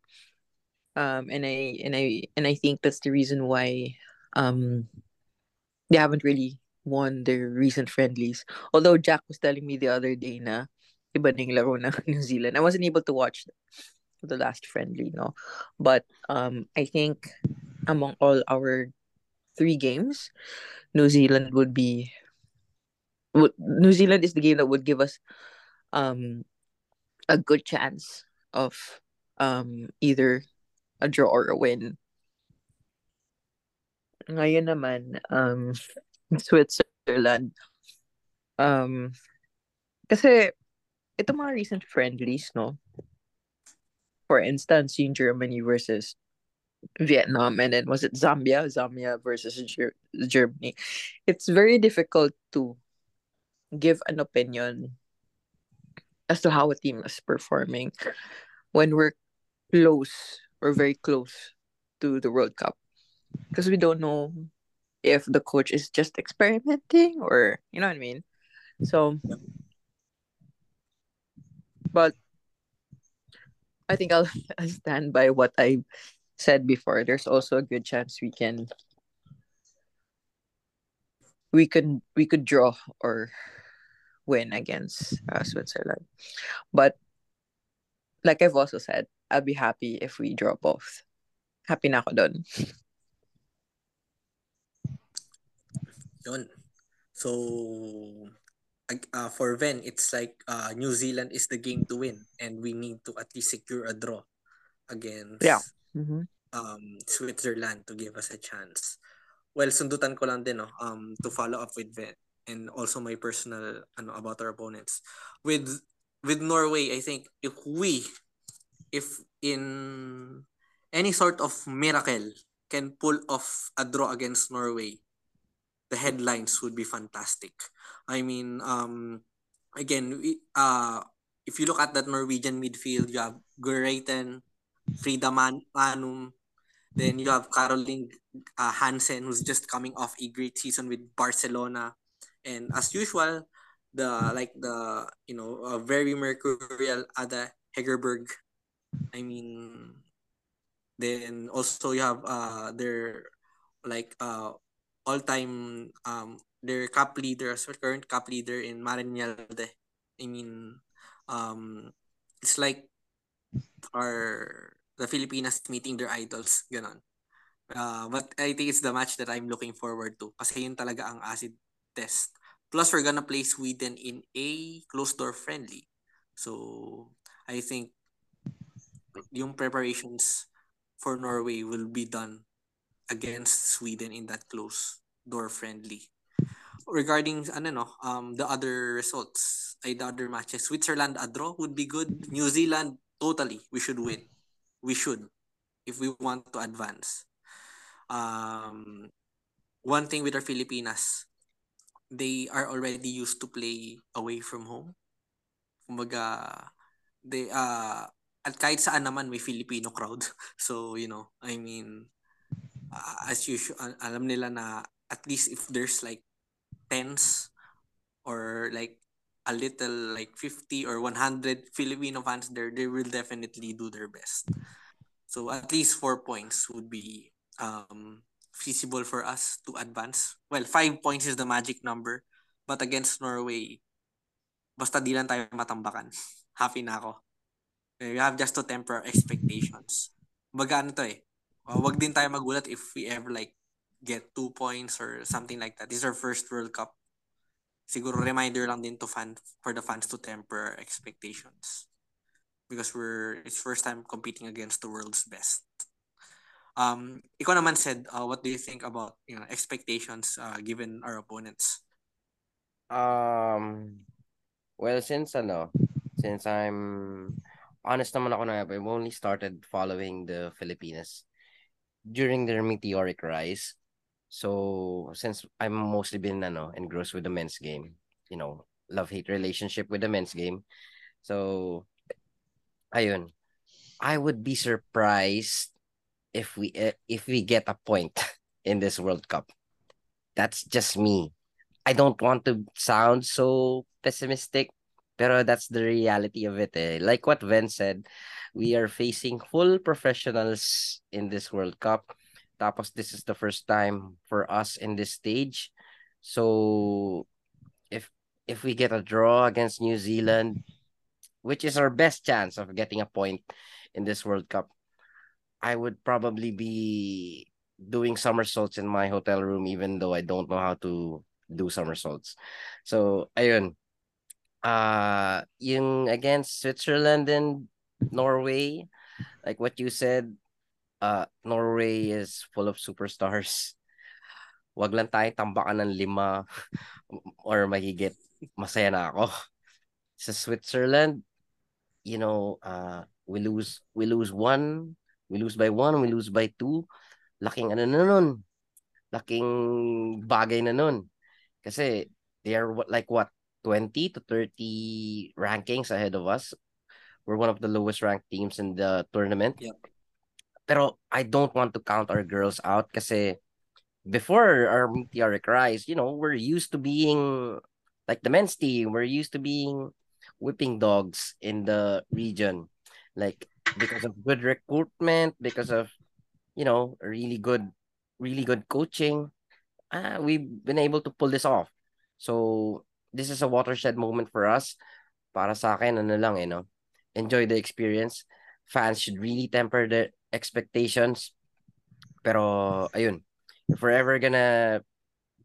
Speaker 5: Um, and I and I and I think that's the reason why um they haven't really won their recent friendlies. Although Jacq was telling me the other day na iba na laro [laughs] New Zealand. I wasn't able to watch the last friendly, no. But um I think among all our three games, New Zealand would be would New Zealand is the game that would give us um a good chance of um either a draw or a win. Ngayon naman, um, [laughs] Switzerland. Um, kasi ito mga recent friendlies, no? For instance, yung Germany versus Vietnam, and then was it Zambia? Zambia versus Ger- Germany. It's very difficult to give an opinion as to how a team is performing when we're close or very close to the World Cup because we don't know if the coach is just experimenting or you know what I mean. So But I think I'll, [laughs] I'll stand by what I said before. There's also a good chance we can we could we could draw or win against uh, Switzerland. But like I've also said, I'll be happy if we draw both. Happy na ako dun. [laughs]
Speaker 2: Yun. So, uh, for Ven, it's like uh, New Zealand is the game to win and we need to at least secure a draw against
Speaker 5: yeah. mm-hmm.
Speaker 2: um, Switzerland to give us a chance. Well, sundutan ko lang din no, um, to follow up with Ven and also my personal ano about our opponents. With with Norway, I think if we if in any sort of miracle can pull off a draw against Norway, the headlines would be fantastic. I mean, um, again, we, uh, if you look at that Norwegian midfield, you have Guro Reiten, Frida Man- Maanum, then you have Caroline uh, Hansen, who's just coming off a great season with Barcelona, and as usual, the like the you know uh, very mercurial Ada Hegerberg. I mean, then also you have uh their like uh all-time um their cup leader as current cup leader in Maren Mjelde. I mean, um, it's like our the Filipinas meeting their idols, ganon. Uh, but I think it's the match that I'm looking forward to kasi yun talaga ang acid test. Plus, we're gonna play Sweden in a closed door friendly. So, I think yung preparations for Norway will be done against Sweden in that close door friendly. Regarding ano no, um the other results, ay the other matches, Switzerland a draw would be good. New Zealand totally we should win. We should if we want to advance. Um one thing with our Filipinas, they are already used to play away from home. Kumbaga, they uh at kahit saan naman may Filipino crowd. [laughs] So, you know, I mean, uh, as usual, alam nila na at least if there's like tens or like a little like 50 or 100 Filipino fans there, they will definitely do their best. So at least four points would be um, feasible for us to advance. Well, five points is the magic number. But against Norway, basta di lang tayo matambakan. [laughs] Happy na ako. We have just to temper expectations. Baga ano to eh. Wag din tayo magulat if we ever like get two points or something like that. This is our first World Cup. Siguro reminder lang din to fan for the fans to temper expectations. Because we're it's first time competing against the world's best. Um, ikaw naman Sed, uh, what do you think about you know expectations uh, given our opponents?
Speaker 1: Um, well, since ano, since I'm honest naman ako na I've only started following the Filipinas during their meteoric rise. So since I'm mostly been ano engrossed with the men's game, you know, love hate relationship with the men's game. So ayun. I would be surprised if we eh, if we get a point [laughs] in this World Cup. That's just me. I don't want to sound so pessimistic, pero that's the reality of it. Eh. Like what Ven said, we are facing full professionals in this World Cup. Tapos this is the first time for us in this stage. So if if we get a draw against New Zealand, which is our best chance of getting a point in this World Cup, I would probably be doing somersaults in my hotel room even though I don't know how to do somersaults. So ayun. Uh yung against Switzerland and Norway, like what you said, uh, Norway is full of superstars. Wag lang tayo tambakan ng lima [laughs] or mahigit. Masaya na ako. Sa Switzerland, you know, uh, we lose we lose one, we lose by one, we lose by two. Laking ano na nun. Laking bagay na nun. Kasi they are like what 20 to 30 rankings ahead of us. We're one of the lowest ranked teams in the tournament. Pero I don't want to count our girls out kasi before our meteoric rise, you know, we're used to being like the men's team. We're used to being whipping dogs in the region. Like because of good recruitment, because of you know, really good really good coaching, uh, we've been able to pull this off. So this is a watershed moment for us. Para sa akin, ano lang eh, no? Enjoy the experience. Fans should really temper their expectations. Pero, ayun, if we're ever gonna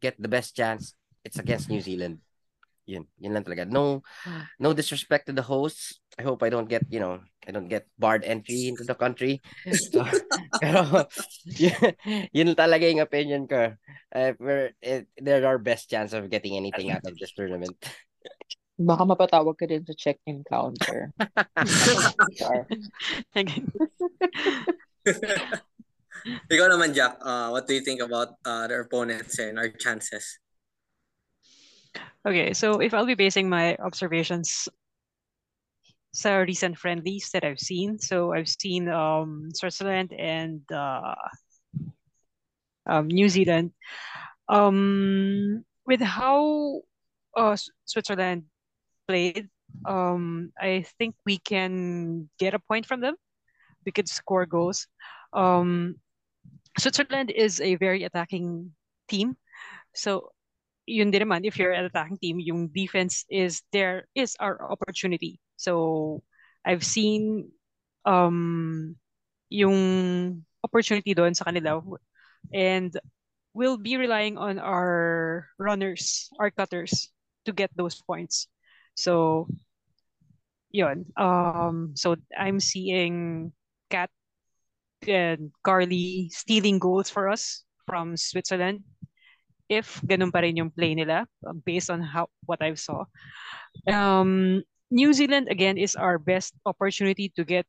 Speaker 1: get the best chance, it's against New Zealand. Yun, yun lang talaga. No, no disrespect to the hosts. I hope I don't get, you know, I don't get barred entry into the country. So, [laughs] pero, yun, [laughs] yun talaga yung opinion ko. Uh, it, they're our best chance of getting anything out of this tournament.
Speaker 5: Baka mapatawag ka din sa check-in counter.
Speaker 3: Again. [laughs]
Speaker 2: Ikaw naman, Jacq, uh, what do you think about uh, their opponents and our chances?
Speaker 3: Okay, so if I'll be basing my observations sa recent friendlies that I've seen, so I've seen um, Switzerland and uh, um, New Zealand. Um, with how uh, Switzerland played, um, I think we can get a point from them. We could score goals. Um, Switzerland is a very attacking team. So yun din naman, if you're an attacking team, yung defense is there is our opportunity. So I've seen um yung opportunity doon sa kanila and we'll be relying on our runners, our cutters to get those points. So yun. Um so I'm seeing Kat and Carleigh stealing goals for us from Switzerland if ganun pa rin yung play nila um, based on how what I saw. Um, New Zealand again is our best opportunity to get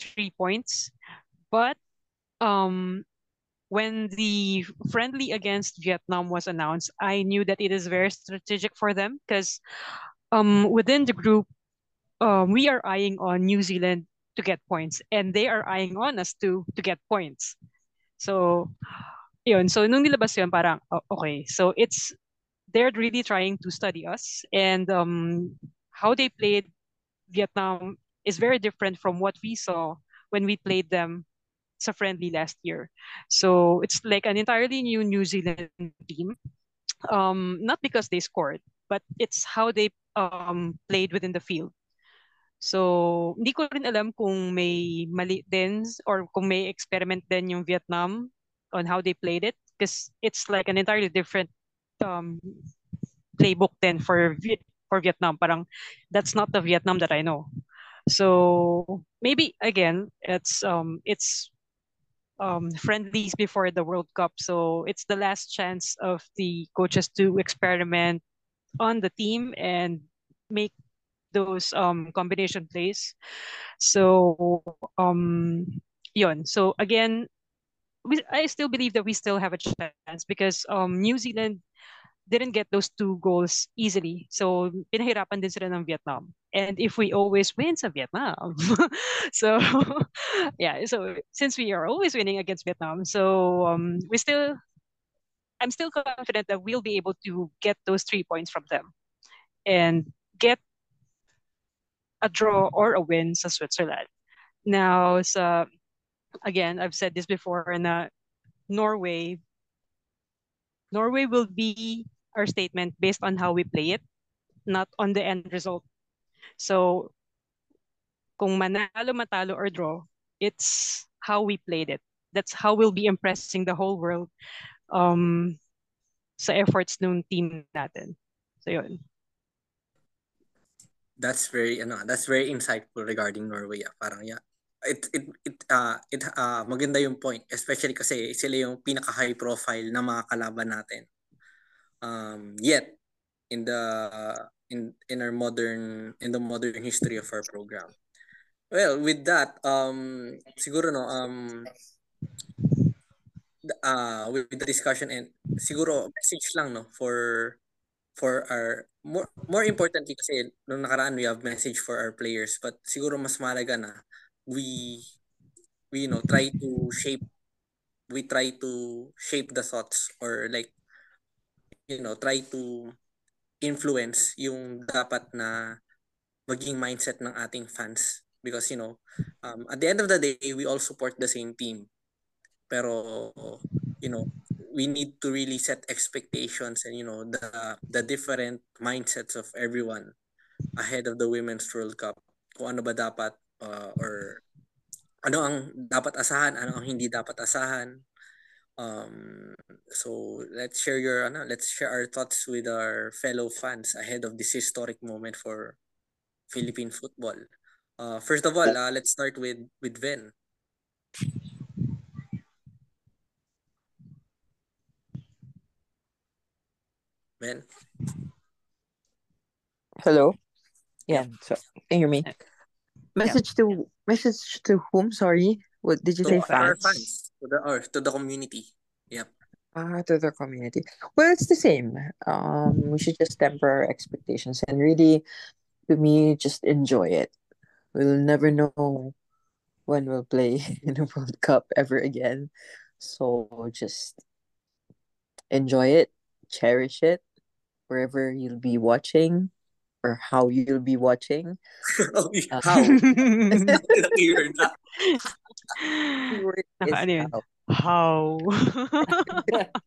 Speaker 3: three points, but um, when the friendly against Vietnam was announced, I knew that it is very strategic for them because um, within the group, um, we are eyeing on New Zealand to get points, and they are eyeing on us to to get points. So yun, so nung nilabas yun, parang, oh, okay, so it's, they're really trying to study us and um, how they played Vietnam is very different from what we saw when we played them sa friendly last year. So it's like an entirely new New Zealand team. Um, not because they scored, but it's how they um, played within the field. So, hindi ko rin alam kung may mali din or kung may experiment din yung Vietnam on how they played it because it's like an entirely different um, playbook then for for Vietnam. Parang that's not the Vietnam that I know. So maybe again, it's um it's um friendlies before the World Cup, so it's the last chance of the coaches to experiment on the team and make those um combination plays. So um yon. So again, we, I still believe that we still have a chance because um, New Zealand didn't get those two goals easily. So, pinahirapan din sila ng Vietnam. And if we always win sa Vietnam, [laughs] so [laughs] yeah, so since we are always winning against Vietnam, so um, we still, I'm still confident that we'll be able to get those three points from them and get a draw or a win sa Switzerland. Now, sa again, I've said this before, in uh, Norway, Norway will be our statement based on how we play it, not on the end result. So, kung manalo, matalo, or draw, it's how we played it. That's how we'll be impressing the whole world um, sa efforts ng team natin. So, yun.
Speaker 2: That's very, ano, that's very insightful regarding Norway. Yeah. Parang, yeah, it it it uh, it uh, maganda yung point especially kasi sila yung pinaka high profile na mga kalaban natin um yet in the uh, in in our modern in the modern history of our program well with that um siguro no um uh with the discussion and siguro message lang no for for our more more importantly kasi nung nakaraan we have message for our players but siguro mas mahalaga na we we you know try to shape we try to shape the thoughts or like you know try to influence yung dapat na maging mindset ng ating fans because you know um, at the end of the day we all support the same team pero you know we need to really set expectations and you know the the different mindsets of everyone ahead of the women's world cup. Kung ano ba dapat uh, or ano ang dapat asahan ano ang hindi dapat asahan. Um so let's share your ano let's share our thoughts with our fellow fans ahead of this historic moment for Philippine football. Uh first of all uh, let's start with with Ven Ven
Speaker 5: Hello. Yeah. So can you hear me? Message to message to whom? Sorry. What did you
Speaker 2: to
Speaker 5: say?
Speaker 2: our
Speaker 5: Fans.
Speaker 2: fans to the or to the community yep
Speaker 5: Ah, to the community. Well, it's the same. Um, we should just temper our expectations and really, to me, just enjoy it. We'll never know when we'll play [laughs] in the World Cup ever again. So just enjoy it, cherish it, wherever you'll be watching or how you'll be watching. Uh,
Speaker 2: how Weird.
Speaker 5: Keyword is
Speaker 3: ano yun?
Speaker 5: how.
Speaker 3: How? [laughs]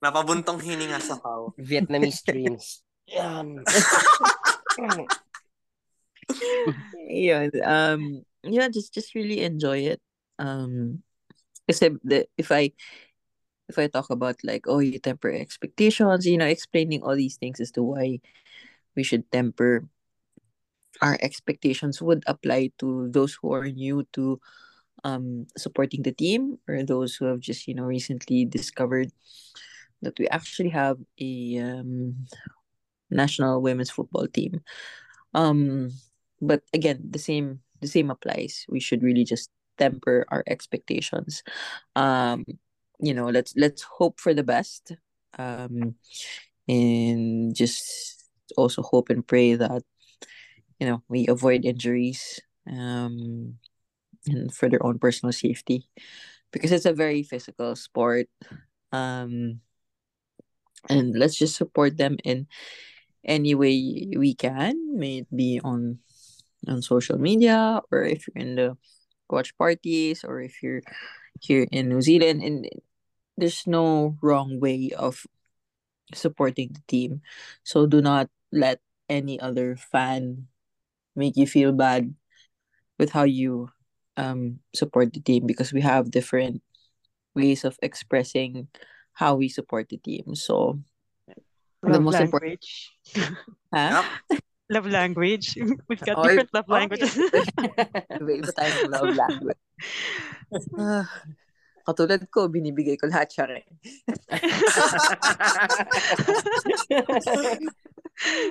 Speaker 2: napabuntong hininga sa how
Speaker 1: Vietnamese [laughs] dreams. Um,
Speaker 5: yeah um yeah just just really enjoy it um kasi the if i if i talk about like oh you temper expectations you know explaining all these things as to why we should temper our expectations would apply to those who are new to um supporting the team or those who have just you know recently discovered that we actually have a um national women's football team. Um but again the same the same applies. We should really just temper our expectations. Um you know let's let's hope for the best um and just also hope and pray that you know we avoid injuries um and for their own personal safety because it's a very physical sport um and let's just support them in any way we can may it be on on social media or if you're in the watch parties or if you're here in New Zealand and there's no wrong way of supporting the team so do not let any other fan make you feel bad with how you um support the team because we have different ways of expressing how we support the team so the
Speaker 3: love
Speaker 5: most important
Speaker 3: language. [laughs]
Speaker 5: huh?
Speaker 2: Yep.
Speaker 3: love language. [laughs] We've got
Speaker 5: Oh,
Speaker 3: different love [laughs] languages.
Speaker 5: Iba-iba tayong love language. Katulad ko, binibigay ko lahat siya rin. [laughs]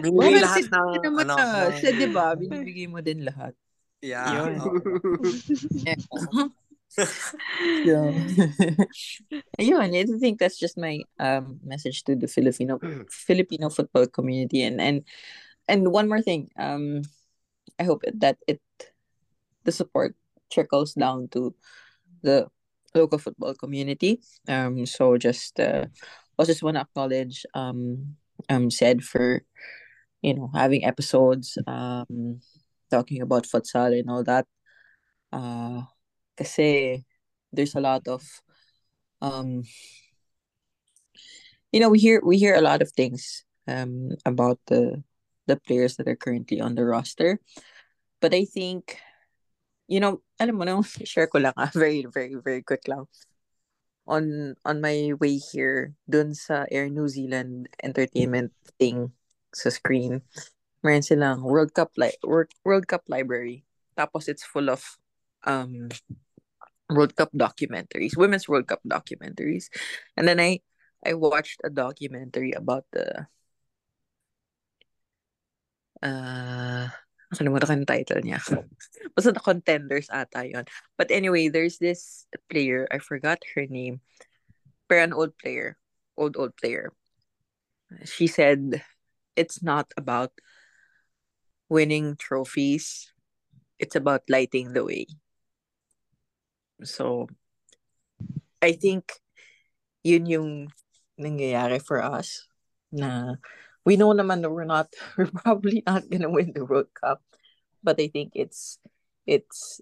Speaker 2: binigay
Speaker 5: Bakit
Speaker 2: lahat
Speaker 5: si-
Speaker 2: ng
Speaker 5: Siya naman
Speaker 2: ano
Speaker 5: na,
Speaker 2: ng-
Speaker 5: siya diba, [laughs] binibigay mo din lahat.
Speaker 2: yeah
Speaker 3: Yun.
Speaker 2: oo. [laughs]
Speaker 5: so, ayun, I think that's just my um message to the Filipino Filipino football community and and and one more thing um I hope that it the support trickles down to the local football community. Um so just uh I just want to acknowledge um um Sed for you know having episodes um talking about futsal and all that. Uh kasi there's a lot of um you know we hear we hear a lot of things um about the the players that are currently on the roster. But i think you know alam mo no [laughs] share ko lang ah, [laughs] very very very quick lang on on my way here dun sa Air New Zealand entertainment thing sa screen meron silang World Cup li- World, World Cup library tapos it's full of um World Cup documentaries, women's World Cup documentaries. And then I I watched a documentary about the uh nakalimutan yung title niya. [laughs] Basta the contenders ata. But anyway, there's this player, I forgot her name, pero an old player, old old player. She said it's not about winning trophies. It's about lighting the way. So, I think yun yung nangyayari for us na we know naman that we're not [laughs] we're probably not gonna win the World Cup, but I think it's it's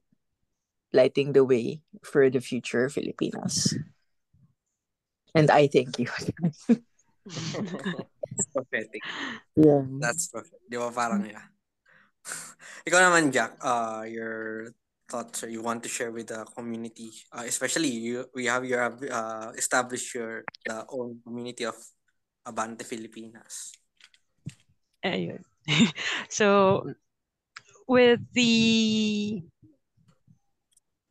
Speaker 5: lighting the way for the future Filipinas. And I thank you.
Speaker 2: That's prophetic.
Speaker 5: yeah.
Speaker 2: That's perfect. Di ba parang yeah. Ikaw naman, Jacq, uh, your thoughts you want to share with the community, uh, especially you, we have your uh, established your the own community of Abante Filipinas.
Speaker 3: Ayun. [laughs] so with the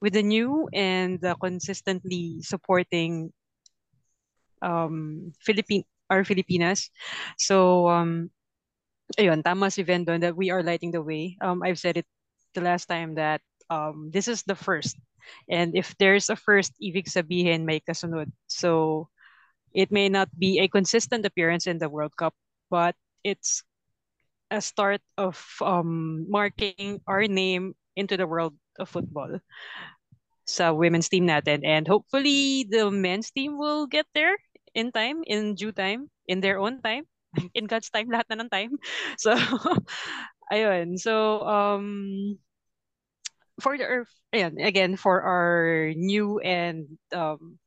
Speaker 3: with the new and the consistently supporting um Philippine our Filipinas. So um ayun, tama si Vendon that we are lighting the way. Um I've said it the last time that um this is the first. And if there's a first, ibig sabihin may kasunod. So it may not be a consistent appearance in the World Cup, but it's a start of um, marking our name into the world of football sa women's team natin. And hopefully, the men's team will get there in time, in due time, in their own time. [laughs] In God's time, lahat na ng time. [laughs] So, [laughs] ayun. So, um, for the, ayun, again, for our new and um,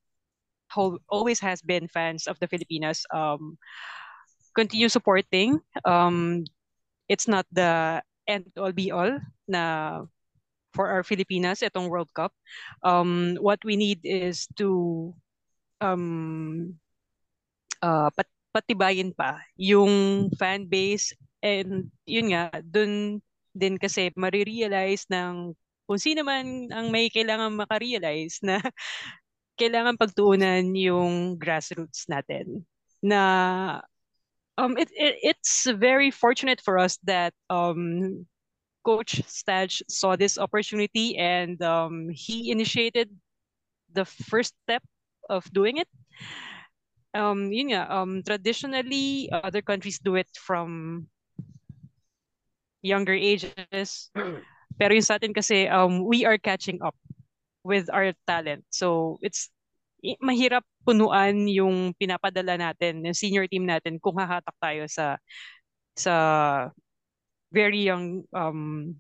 Speaker 3: always has been fans of the Filipinas, um, continue supporting. Um, it's not the end all be all na for our Filipinas itong World Cup. Um, what we need is to um, uh, pat patibayin pa yung fan base and yun nga, dun din kasi marirealize ng kung sino man ang may kailangan makarealize na [laughs] kailangan pagtuunan yung grassroots natin na um it, it it's very fortunate for us that um coach Staj saw this opportunity and um he initiated the first step of doing it. Um yun um traditionally other countries do it from younger ages [clears throat] pero yung sa atin kasi um we are catching up with our talent. So it's mahirap punuan yung pinapadala natin ng senior team natin kung hahatak tayo sa sa very young um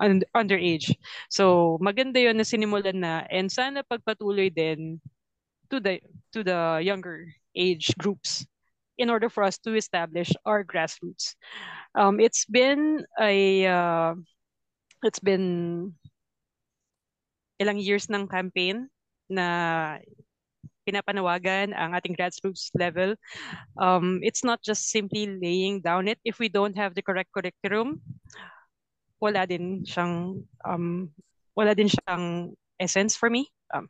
Speaker 3: un- underage. So maganda 'yon na sinimulan na and sana pagpatuloy din to the to the younger age groups in order for us to establish our grassroots. Um it's been a uh, it's been ilang years ng campaign na pinapanawagan ang ating grassroots level. Um, it's not just simply laying down it. If we don't have the correct curriculum, wala din siyang um, wala din siyang essence for me. Um,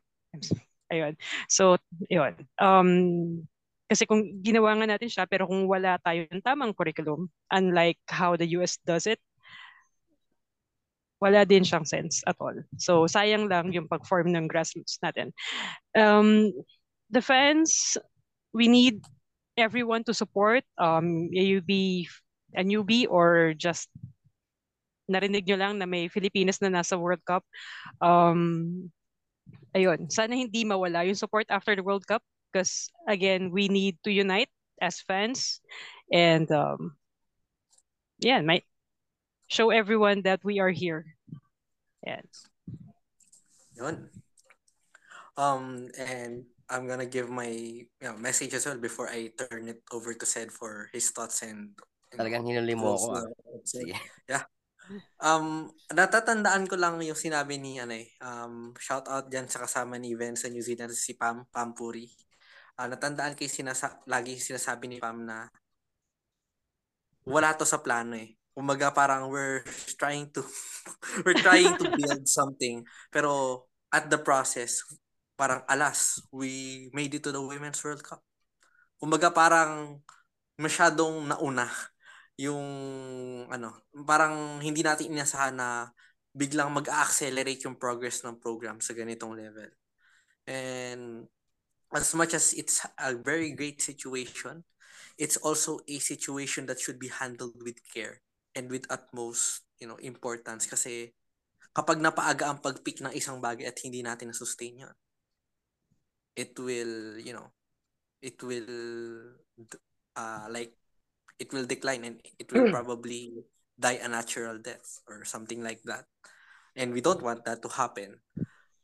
Speaker 3: ayun. So, yun. Um, kasi kung ginawa nga natin siya, pero kung wala tayong tamang curriculum, unlike how the US does it, wala din siyang sense at all. So, sayang lang yung pag-form ng grassroots natin. Um, the fans, we need everyone to support. Um, you be a newbie or just narinig nyo lang na may Filipinas na nasa World Cup. Um, ayun, sana hindi mawala yung support after the World Cup because again, we need to unite as fans and um, yeah, my, show everyone that we are here. Yeah.
Speaker 2: Yun. Um, and I'm gonna give my you know, message as well before I turn it over to Sed for his thoughts and
Speaker 1: Talagang hinuli mo ako. Ah.
Speaker 2: na-
Speaker 1: Sige.
Speaker 2: Yeah. Um, natatandaan ko lang yung sinabi ni ano eh, um, shout out diyan sa kasama ni Ven sa New Zealand si Pam Pampuri. Ah, natandaan kay sinasa lagi sinasabi ni Pam na wala to sa plano eh. Kumbaga parang we're trying to [laughs] we're trying to build something pero at the process parang alas we made it to the Women's World Cup. Kumbaga parang masyadong nauna yung ano, parang hindi natin inasahan na biglang mag-accelerate yung progress ng program sa ganitong level. And as much as it's a very great situation, it's also a situation that should be handled with care and with utmost, you know, importance kasi kapag napaaga ang pag-pick ng isang bagay at hindi natin na-sustain yun, it will, you know, it will uh, like it will decline and it will probably die a natural death or something like that. And we don't want that to happen.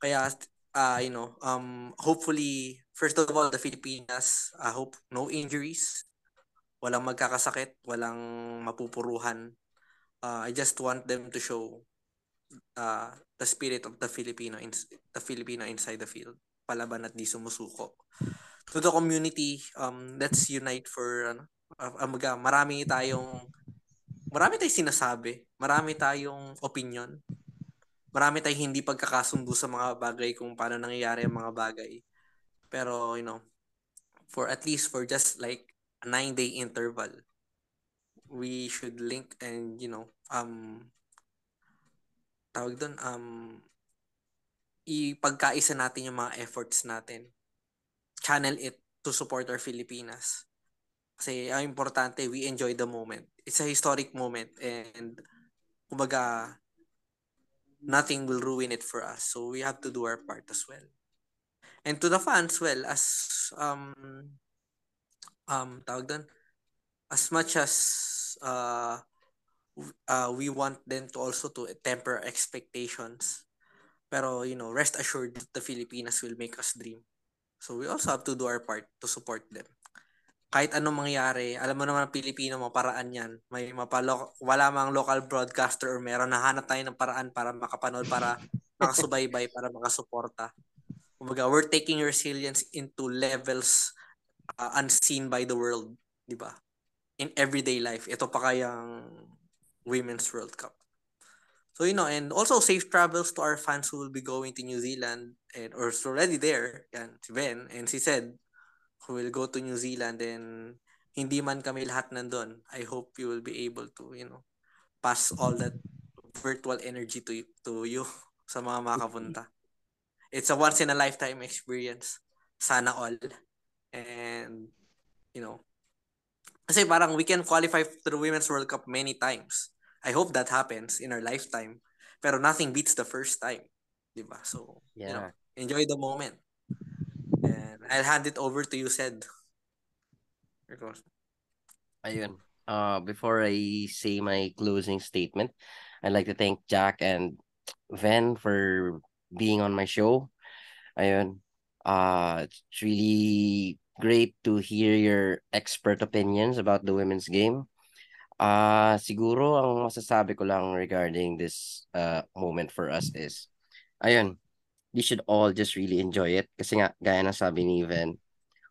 Speaker 2: Kaya uh, you know, um hopefully first of all the Filipinas, I hope no injuries, walang magkakasakit, walang mapupuruhan. Uh, I just want them to show uh, the spirit of the Filipino in, the Filipino inside the field. Palaban at di sumusuko. To the community, um, let's unite for ano, uh, uh, marami tayong marami tayong sinasabi, marami tayong opinion, marami tayong hindi pagkakasundo sa mga bagay kung paano nangyayari ang mga bagay. Pero, you know, for at least for just like a nine-day interval, we should link and, you know, um, tawag doon, um, ipagkaisa natin yung mga efforts natin. Channel it to support our Filipinas. Kasi ang importante, we enjoy the moment. It's a historic moment and kumbaga, nothing will ruin it for us. So we have to do our part as well. And to the fans, well, as um um tawag doon, as much as uh uh, we want them to also to temper expectations. Pero, you know, rest assured that the Filipinas will make us dream. So, we also have to do our part to support them. Kahit anong mangyari, alam mo naman ang Pilipino, paraan yan. May mapalo, wala mang local broadcaster or meron, nahanap tayo ng paraan para makapanood, para makasubaybay, para makasuporta. Kumbaga, we're taking resilience into levels uh, unseen by the world, di ba? In everyday life. Ito pa kayang Women's World Cup. So you know, and also safe travels to our fans who will be going to New Zealand and or is already there. Yan, si Ven and si Sed who will go to New Zealand and hindi man kami lahat nandun. I hope you will be able to, you know, pass all that virtual energy to to you [laughs] sa mga makapunta. It's a once in a lifetime experience. Sana all. And you know, kasi parang we can qualify for the Women's World Cup many times. I hope that happens in our lifetime. Pero nothing beats the first time. Diba? So, yeah. you know, enjoy the moment. And I'll hand it over to you, Sed.
Speaker 1: Ayun. Uh, before I say my closing statement, I'd like to thank Jacq and Ven for being on my show. Ayun. Uh, it's really great to hear your expert opinions about the women's game. Ah, uh, siguro ang masasabi ko lang regarding this uh moment for us is ayun, we should all just really enjoy it kasi nga gaya ng sabi ni Ivan,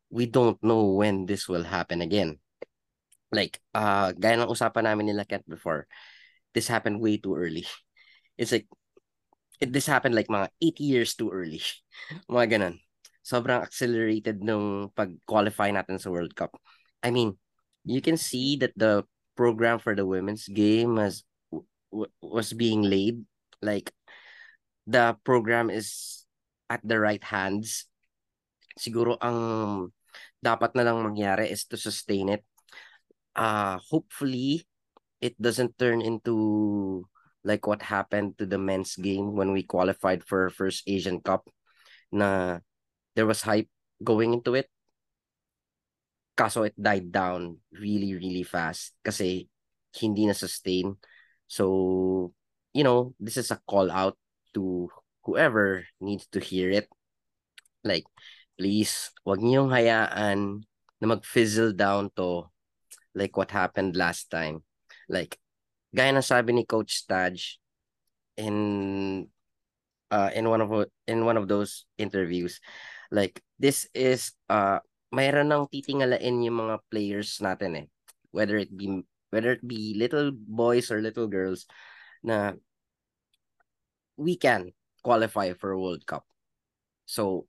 Speaker 1: we don't know when this will happen again. Like uh gaya ng usapan namin nila Kent before, this happened way too early. [laughs] It's like it, this happened like mga 8 years too early. [laughs] mga ganun sobrang accelerated nung pag-qualify natin sa World Cup. I mean, you can see that the program for the women's game was was being laid like the program is at the right hands. Siguro ang dapat na lang mangyari is to sustain it. Uh hopefully it doesn't turn into like what happened to the men's game when we qualified for first Asian Cup na there was hype going into it. Kaso it died down really, really fast kasi hindi na sustain. So, you know, this is a call out to whoever needs to hear it. Like, please, wag niyong hayaan na mag-fizzle down to like what happened last time. Like, gaya ng sabi ni Coach Staj in uh in one of in one of those interviews, Like, this is, uh, mayroon nang titingalain yung mga players natin eh. Whether it be, whether it be little boys or little girls na we can qualify for World Cup. So,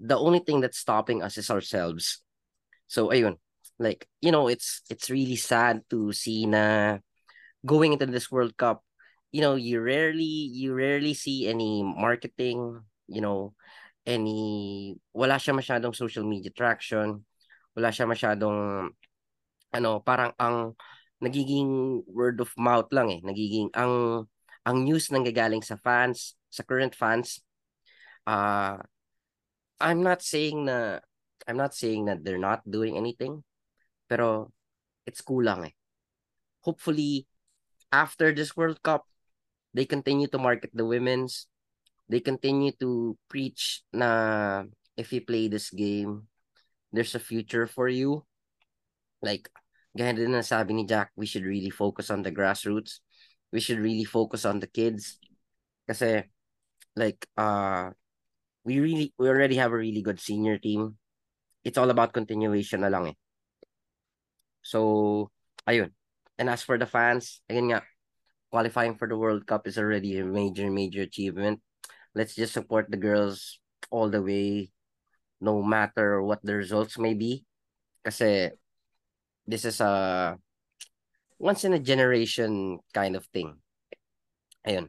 Speaker 1: the only thing that's stopping us is ourselves. So, ayun. Like, you know, it's it's really sad to see na going into this World Cup, you know, you rarely you rarely see any marketing, you know, any wala siya masyadong social media traction wala siya masyadong ano parang ang nagiging word of mouth lang eh nagiging ang ang news nang gagaling sa fans sa current fans uh I'm not saying na I'm not saying that they're not doing anything pero it's kulang eh. Hopefully, after this World Cup, they continue to market the women's. They continue to preach na if you play this game, there's a future for you. Like, gaya din na sabi ni Jacq, we should really focus on the grassroots. We should really focus on the kids. Kasi, like, uh, we really, we already have a really good senior team. It's all about continuation na lang eh. So, ayun. And as for the fans, again nga, qualifying for the World Cup is already a major, major achievement. Let's just support the girls all the way, no matter what the results may be. Kasi this is a once in a generation kind of thing. Ayun.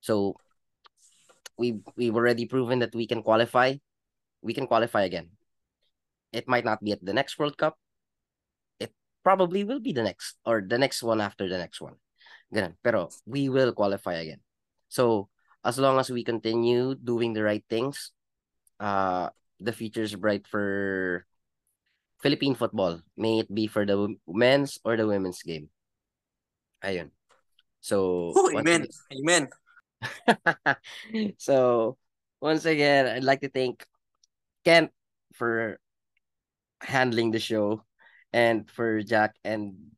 Speaker 1: So we we've already proven that we can qualify. We can qualify again. It might not be at the next World Cup. It probably will be the next or the next one after the next one. Ganun. Pero we will qualify again. So as long as we continue doing the right things, uh the future is bright for Philippine football. May it be for the men's or the women's game. Ayun. So
Speaker 2: Oh,
Speaker 1: once
Speaker 2: amen.
Speaker 1: again-
Speaker 2: Amen. [laughs]
Speaker 1: so once again, I'd like to thank Kent for handling the show and for Jacq and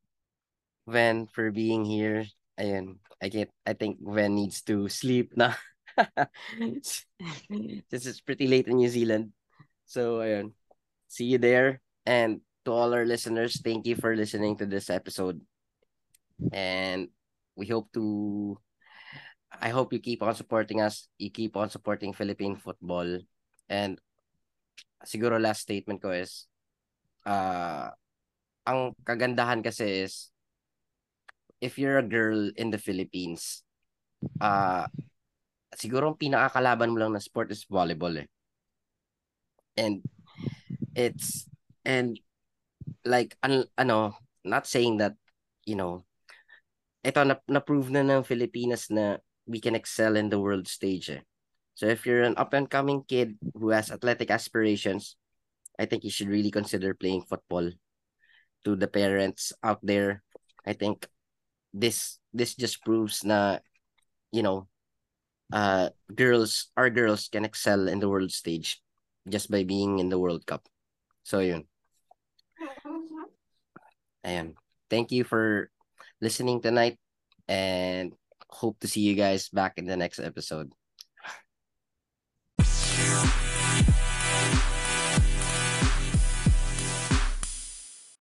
Speaker 1: Ven for being here. Ayun, I get I think Ven needs to sleep na. [laughs] This is pretty late in New Zealand. So ayun. See you there. And to all our listeners, thank you for listening to this episode. And we hope to I hope you keep on supporting us. You keep on supporting Philippine football. And siguro last statement ko is uh ang kagandahan kasi is if you're a girl in the Philippines, uh siguro ang pinakakalaban mo lang na sport is volleyball eh. And it's and like an, ano, not saying that, you know, ito na, na-prove na ng Filipinas na we can excel in the world stage eh. So if you're an up and coming kid who has athletic aspirations, I think you should really consider playing football. To the parents out there, I think this this just proves na you know uh girls our girls can excel in the world stage just by being in the World Cup. So yun. Ayan. Thank you for listening tonight and hope to see you guys back in the next episode.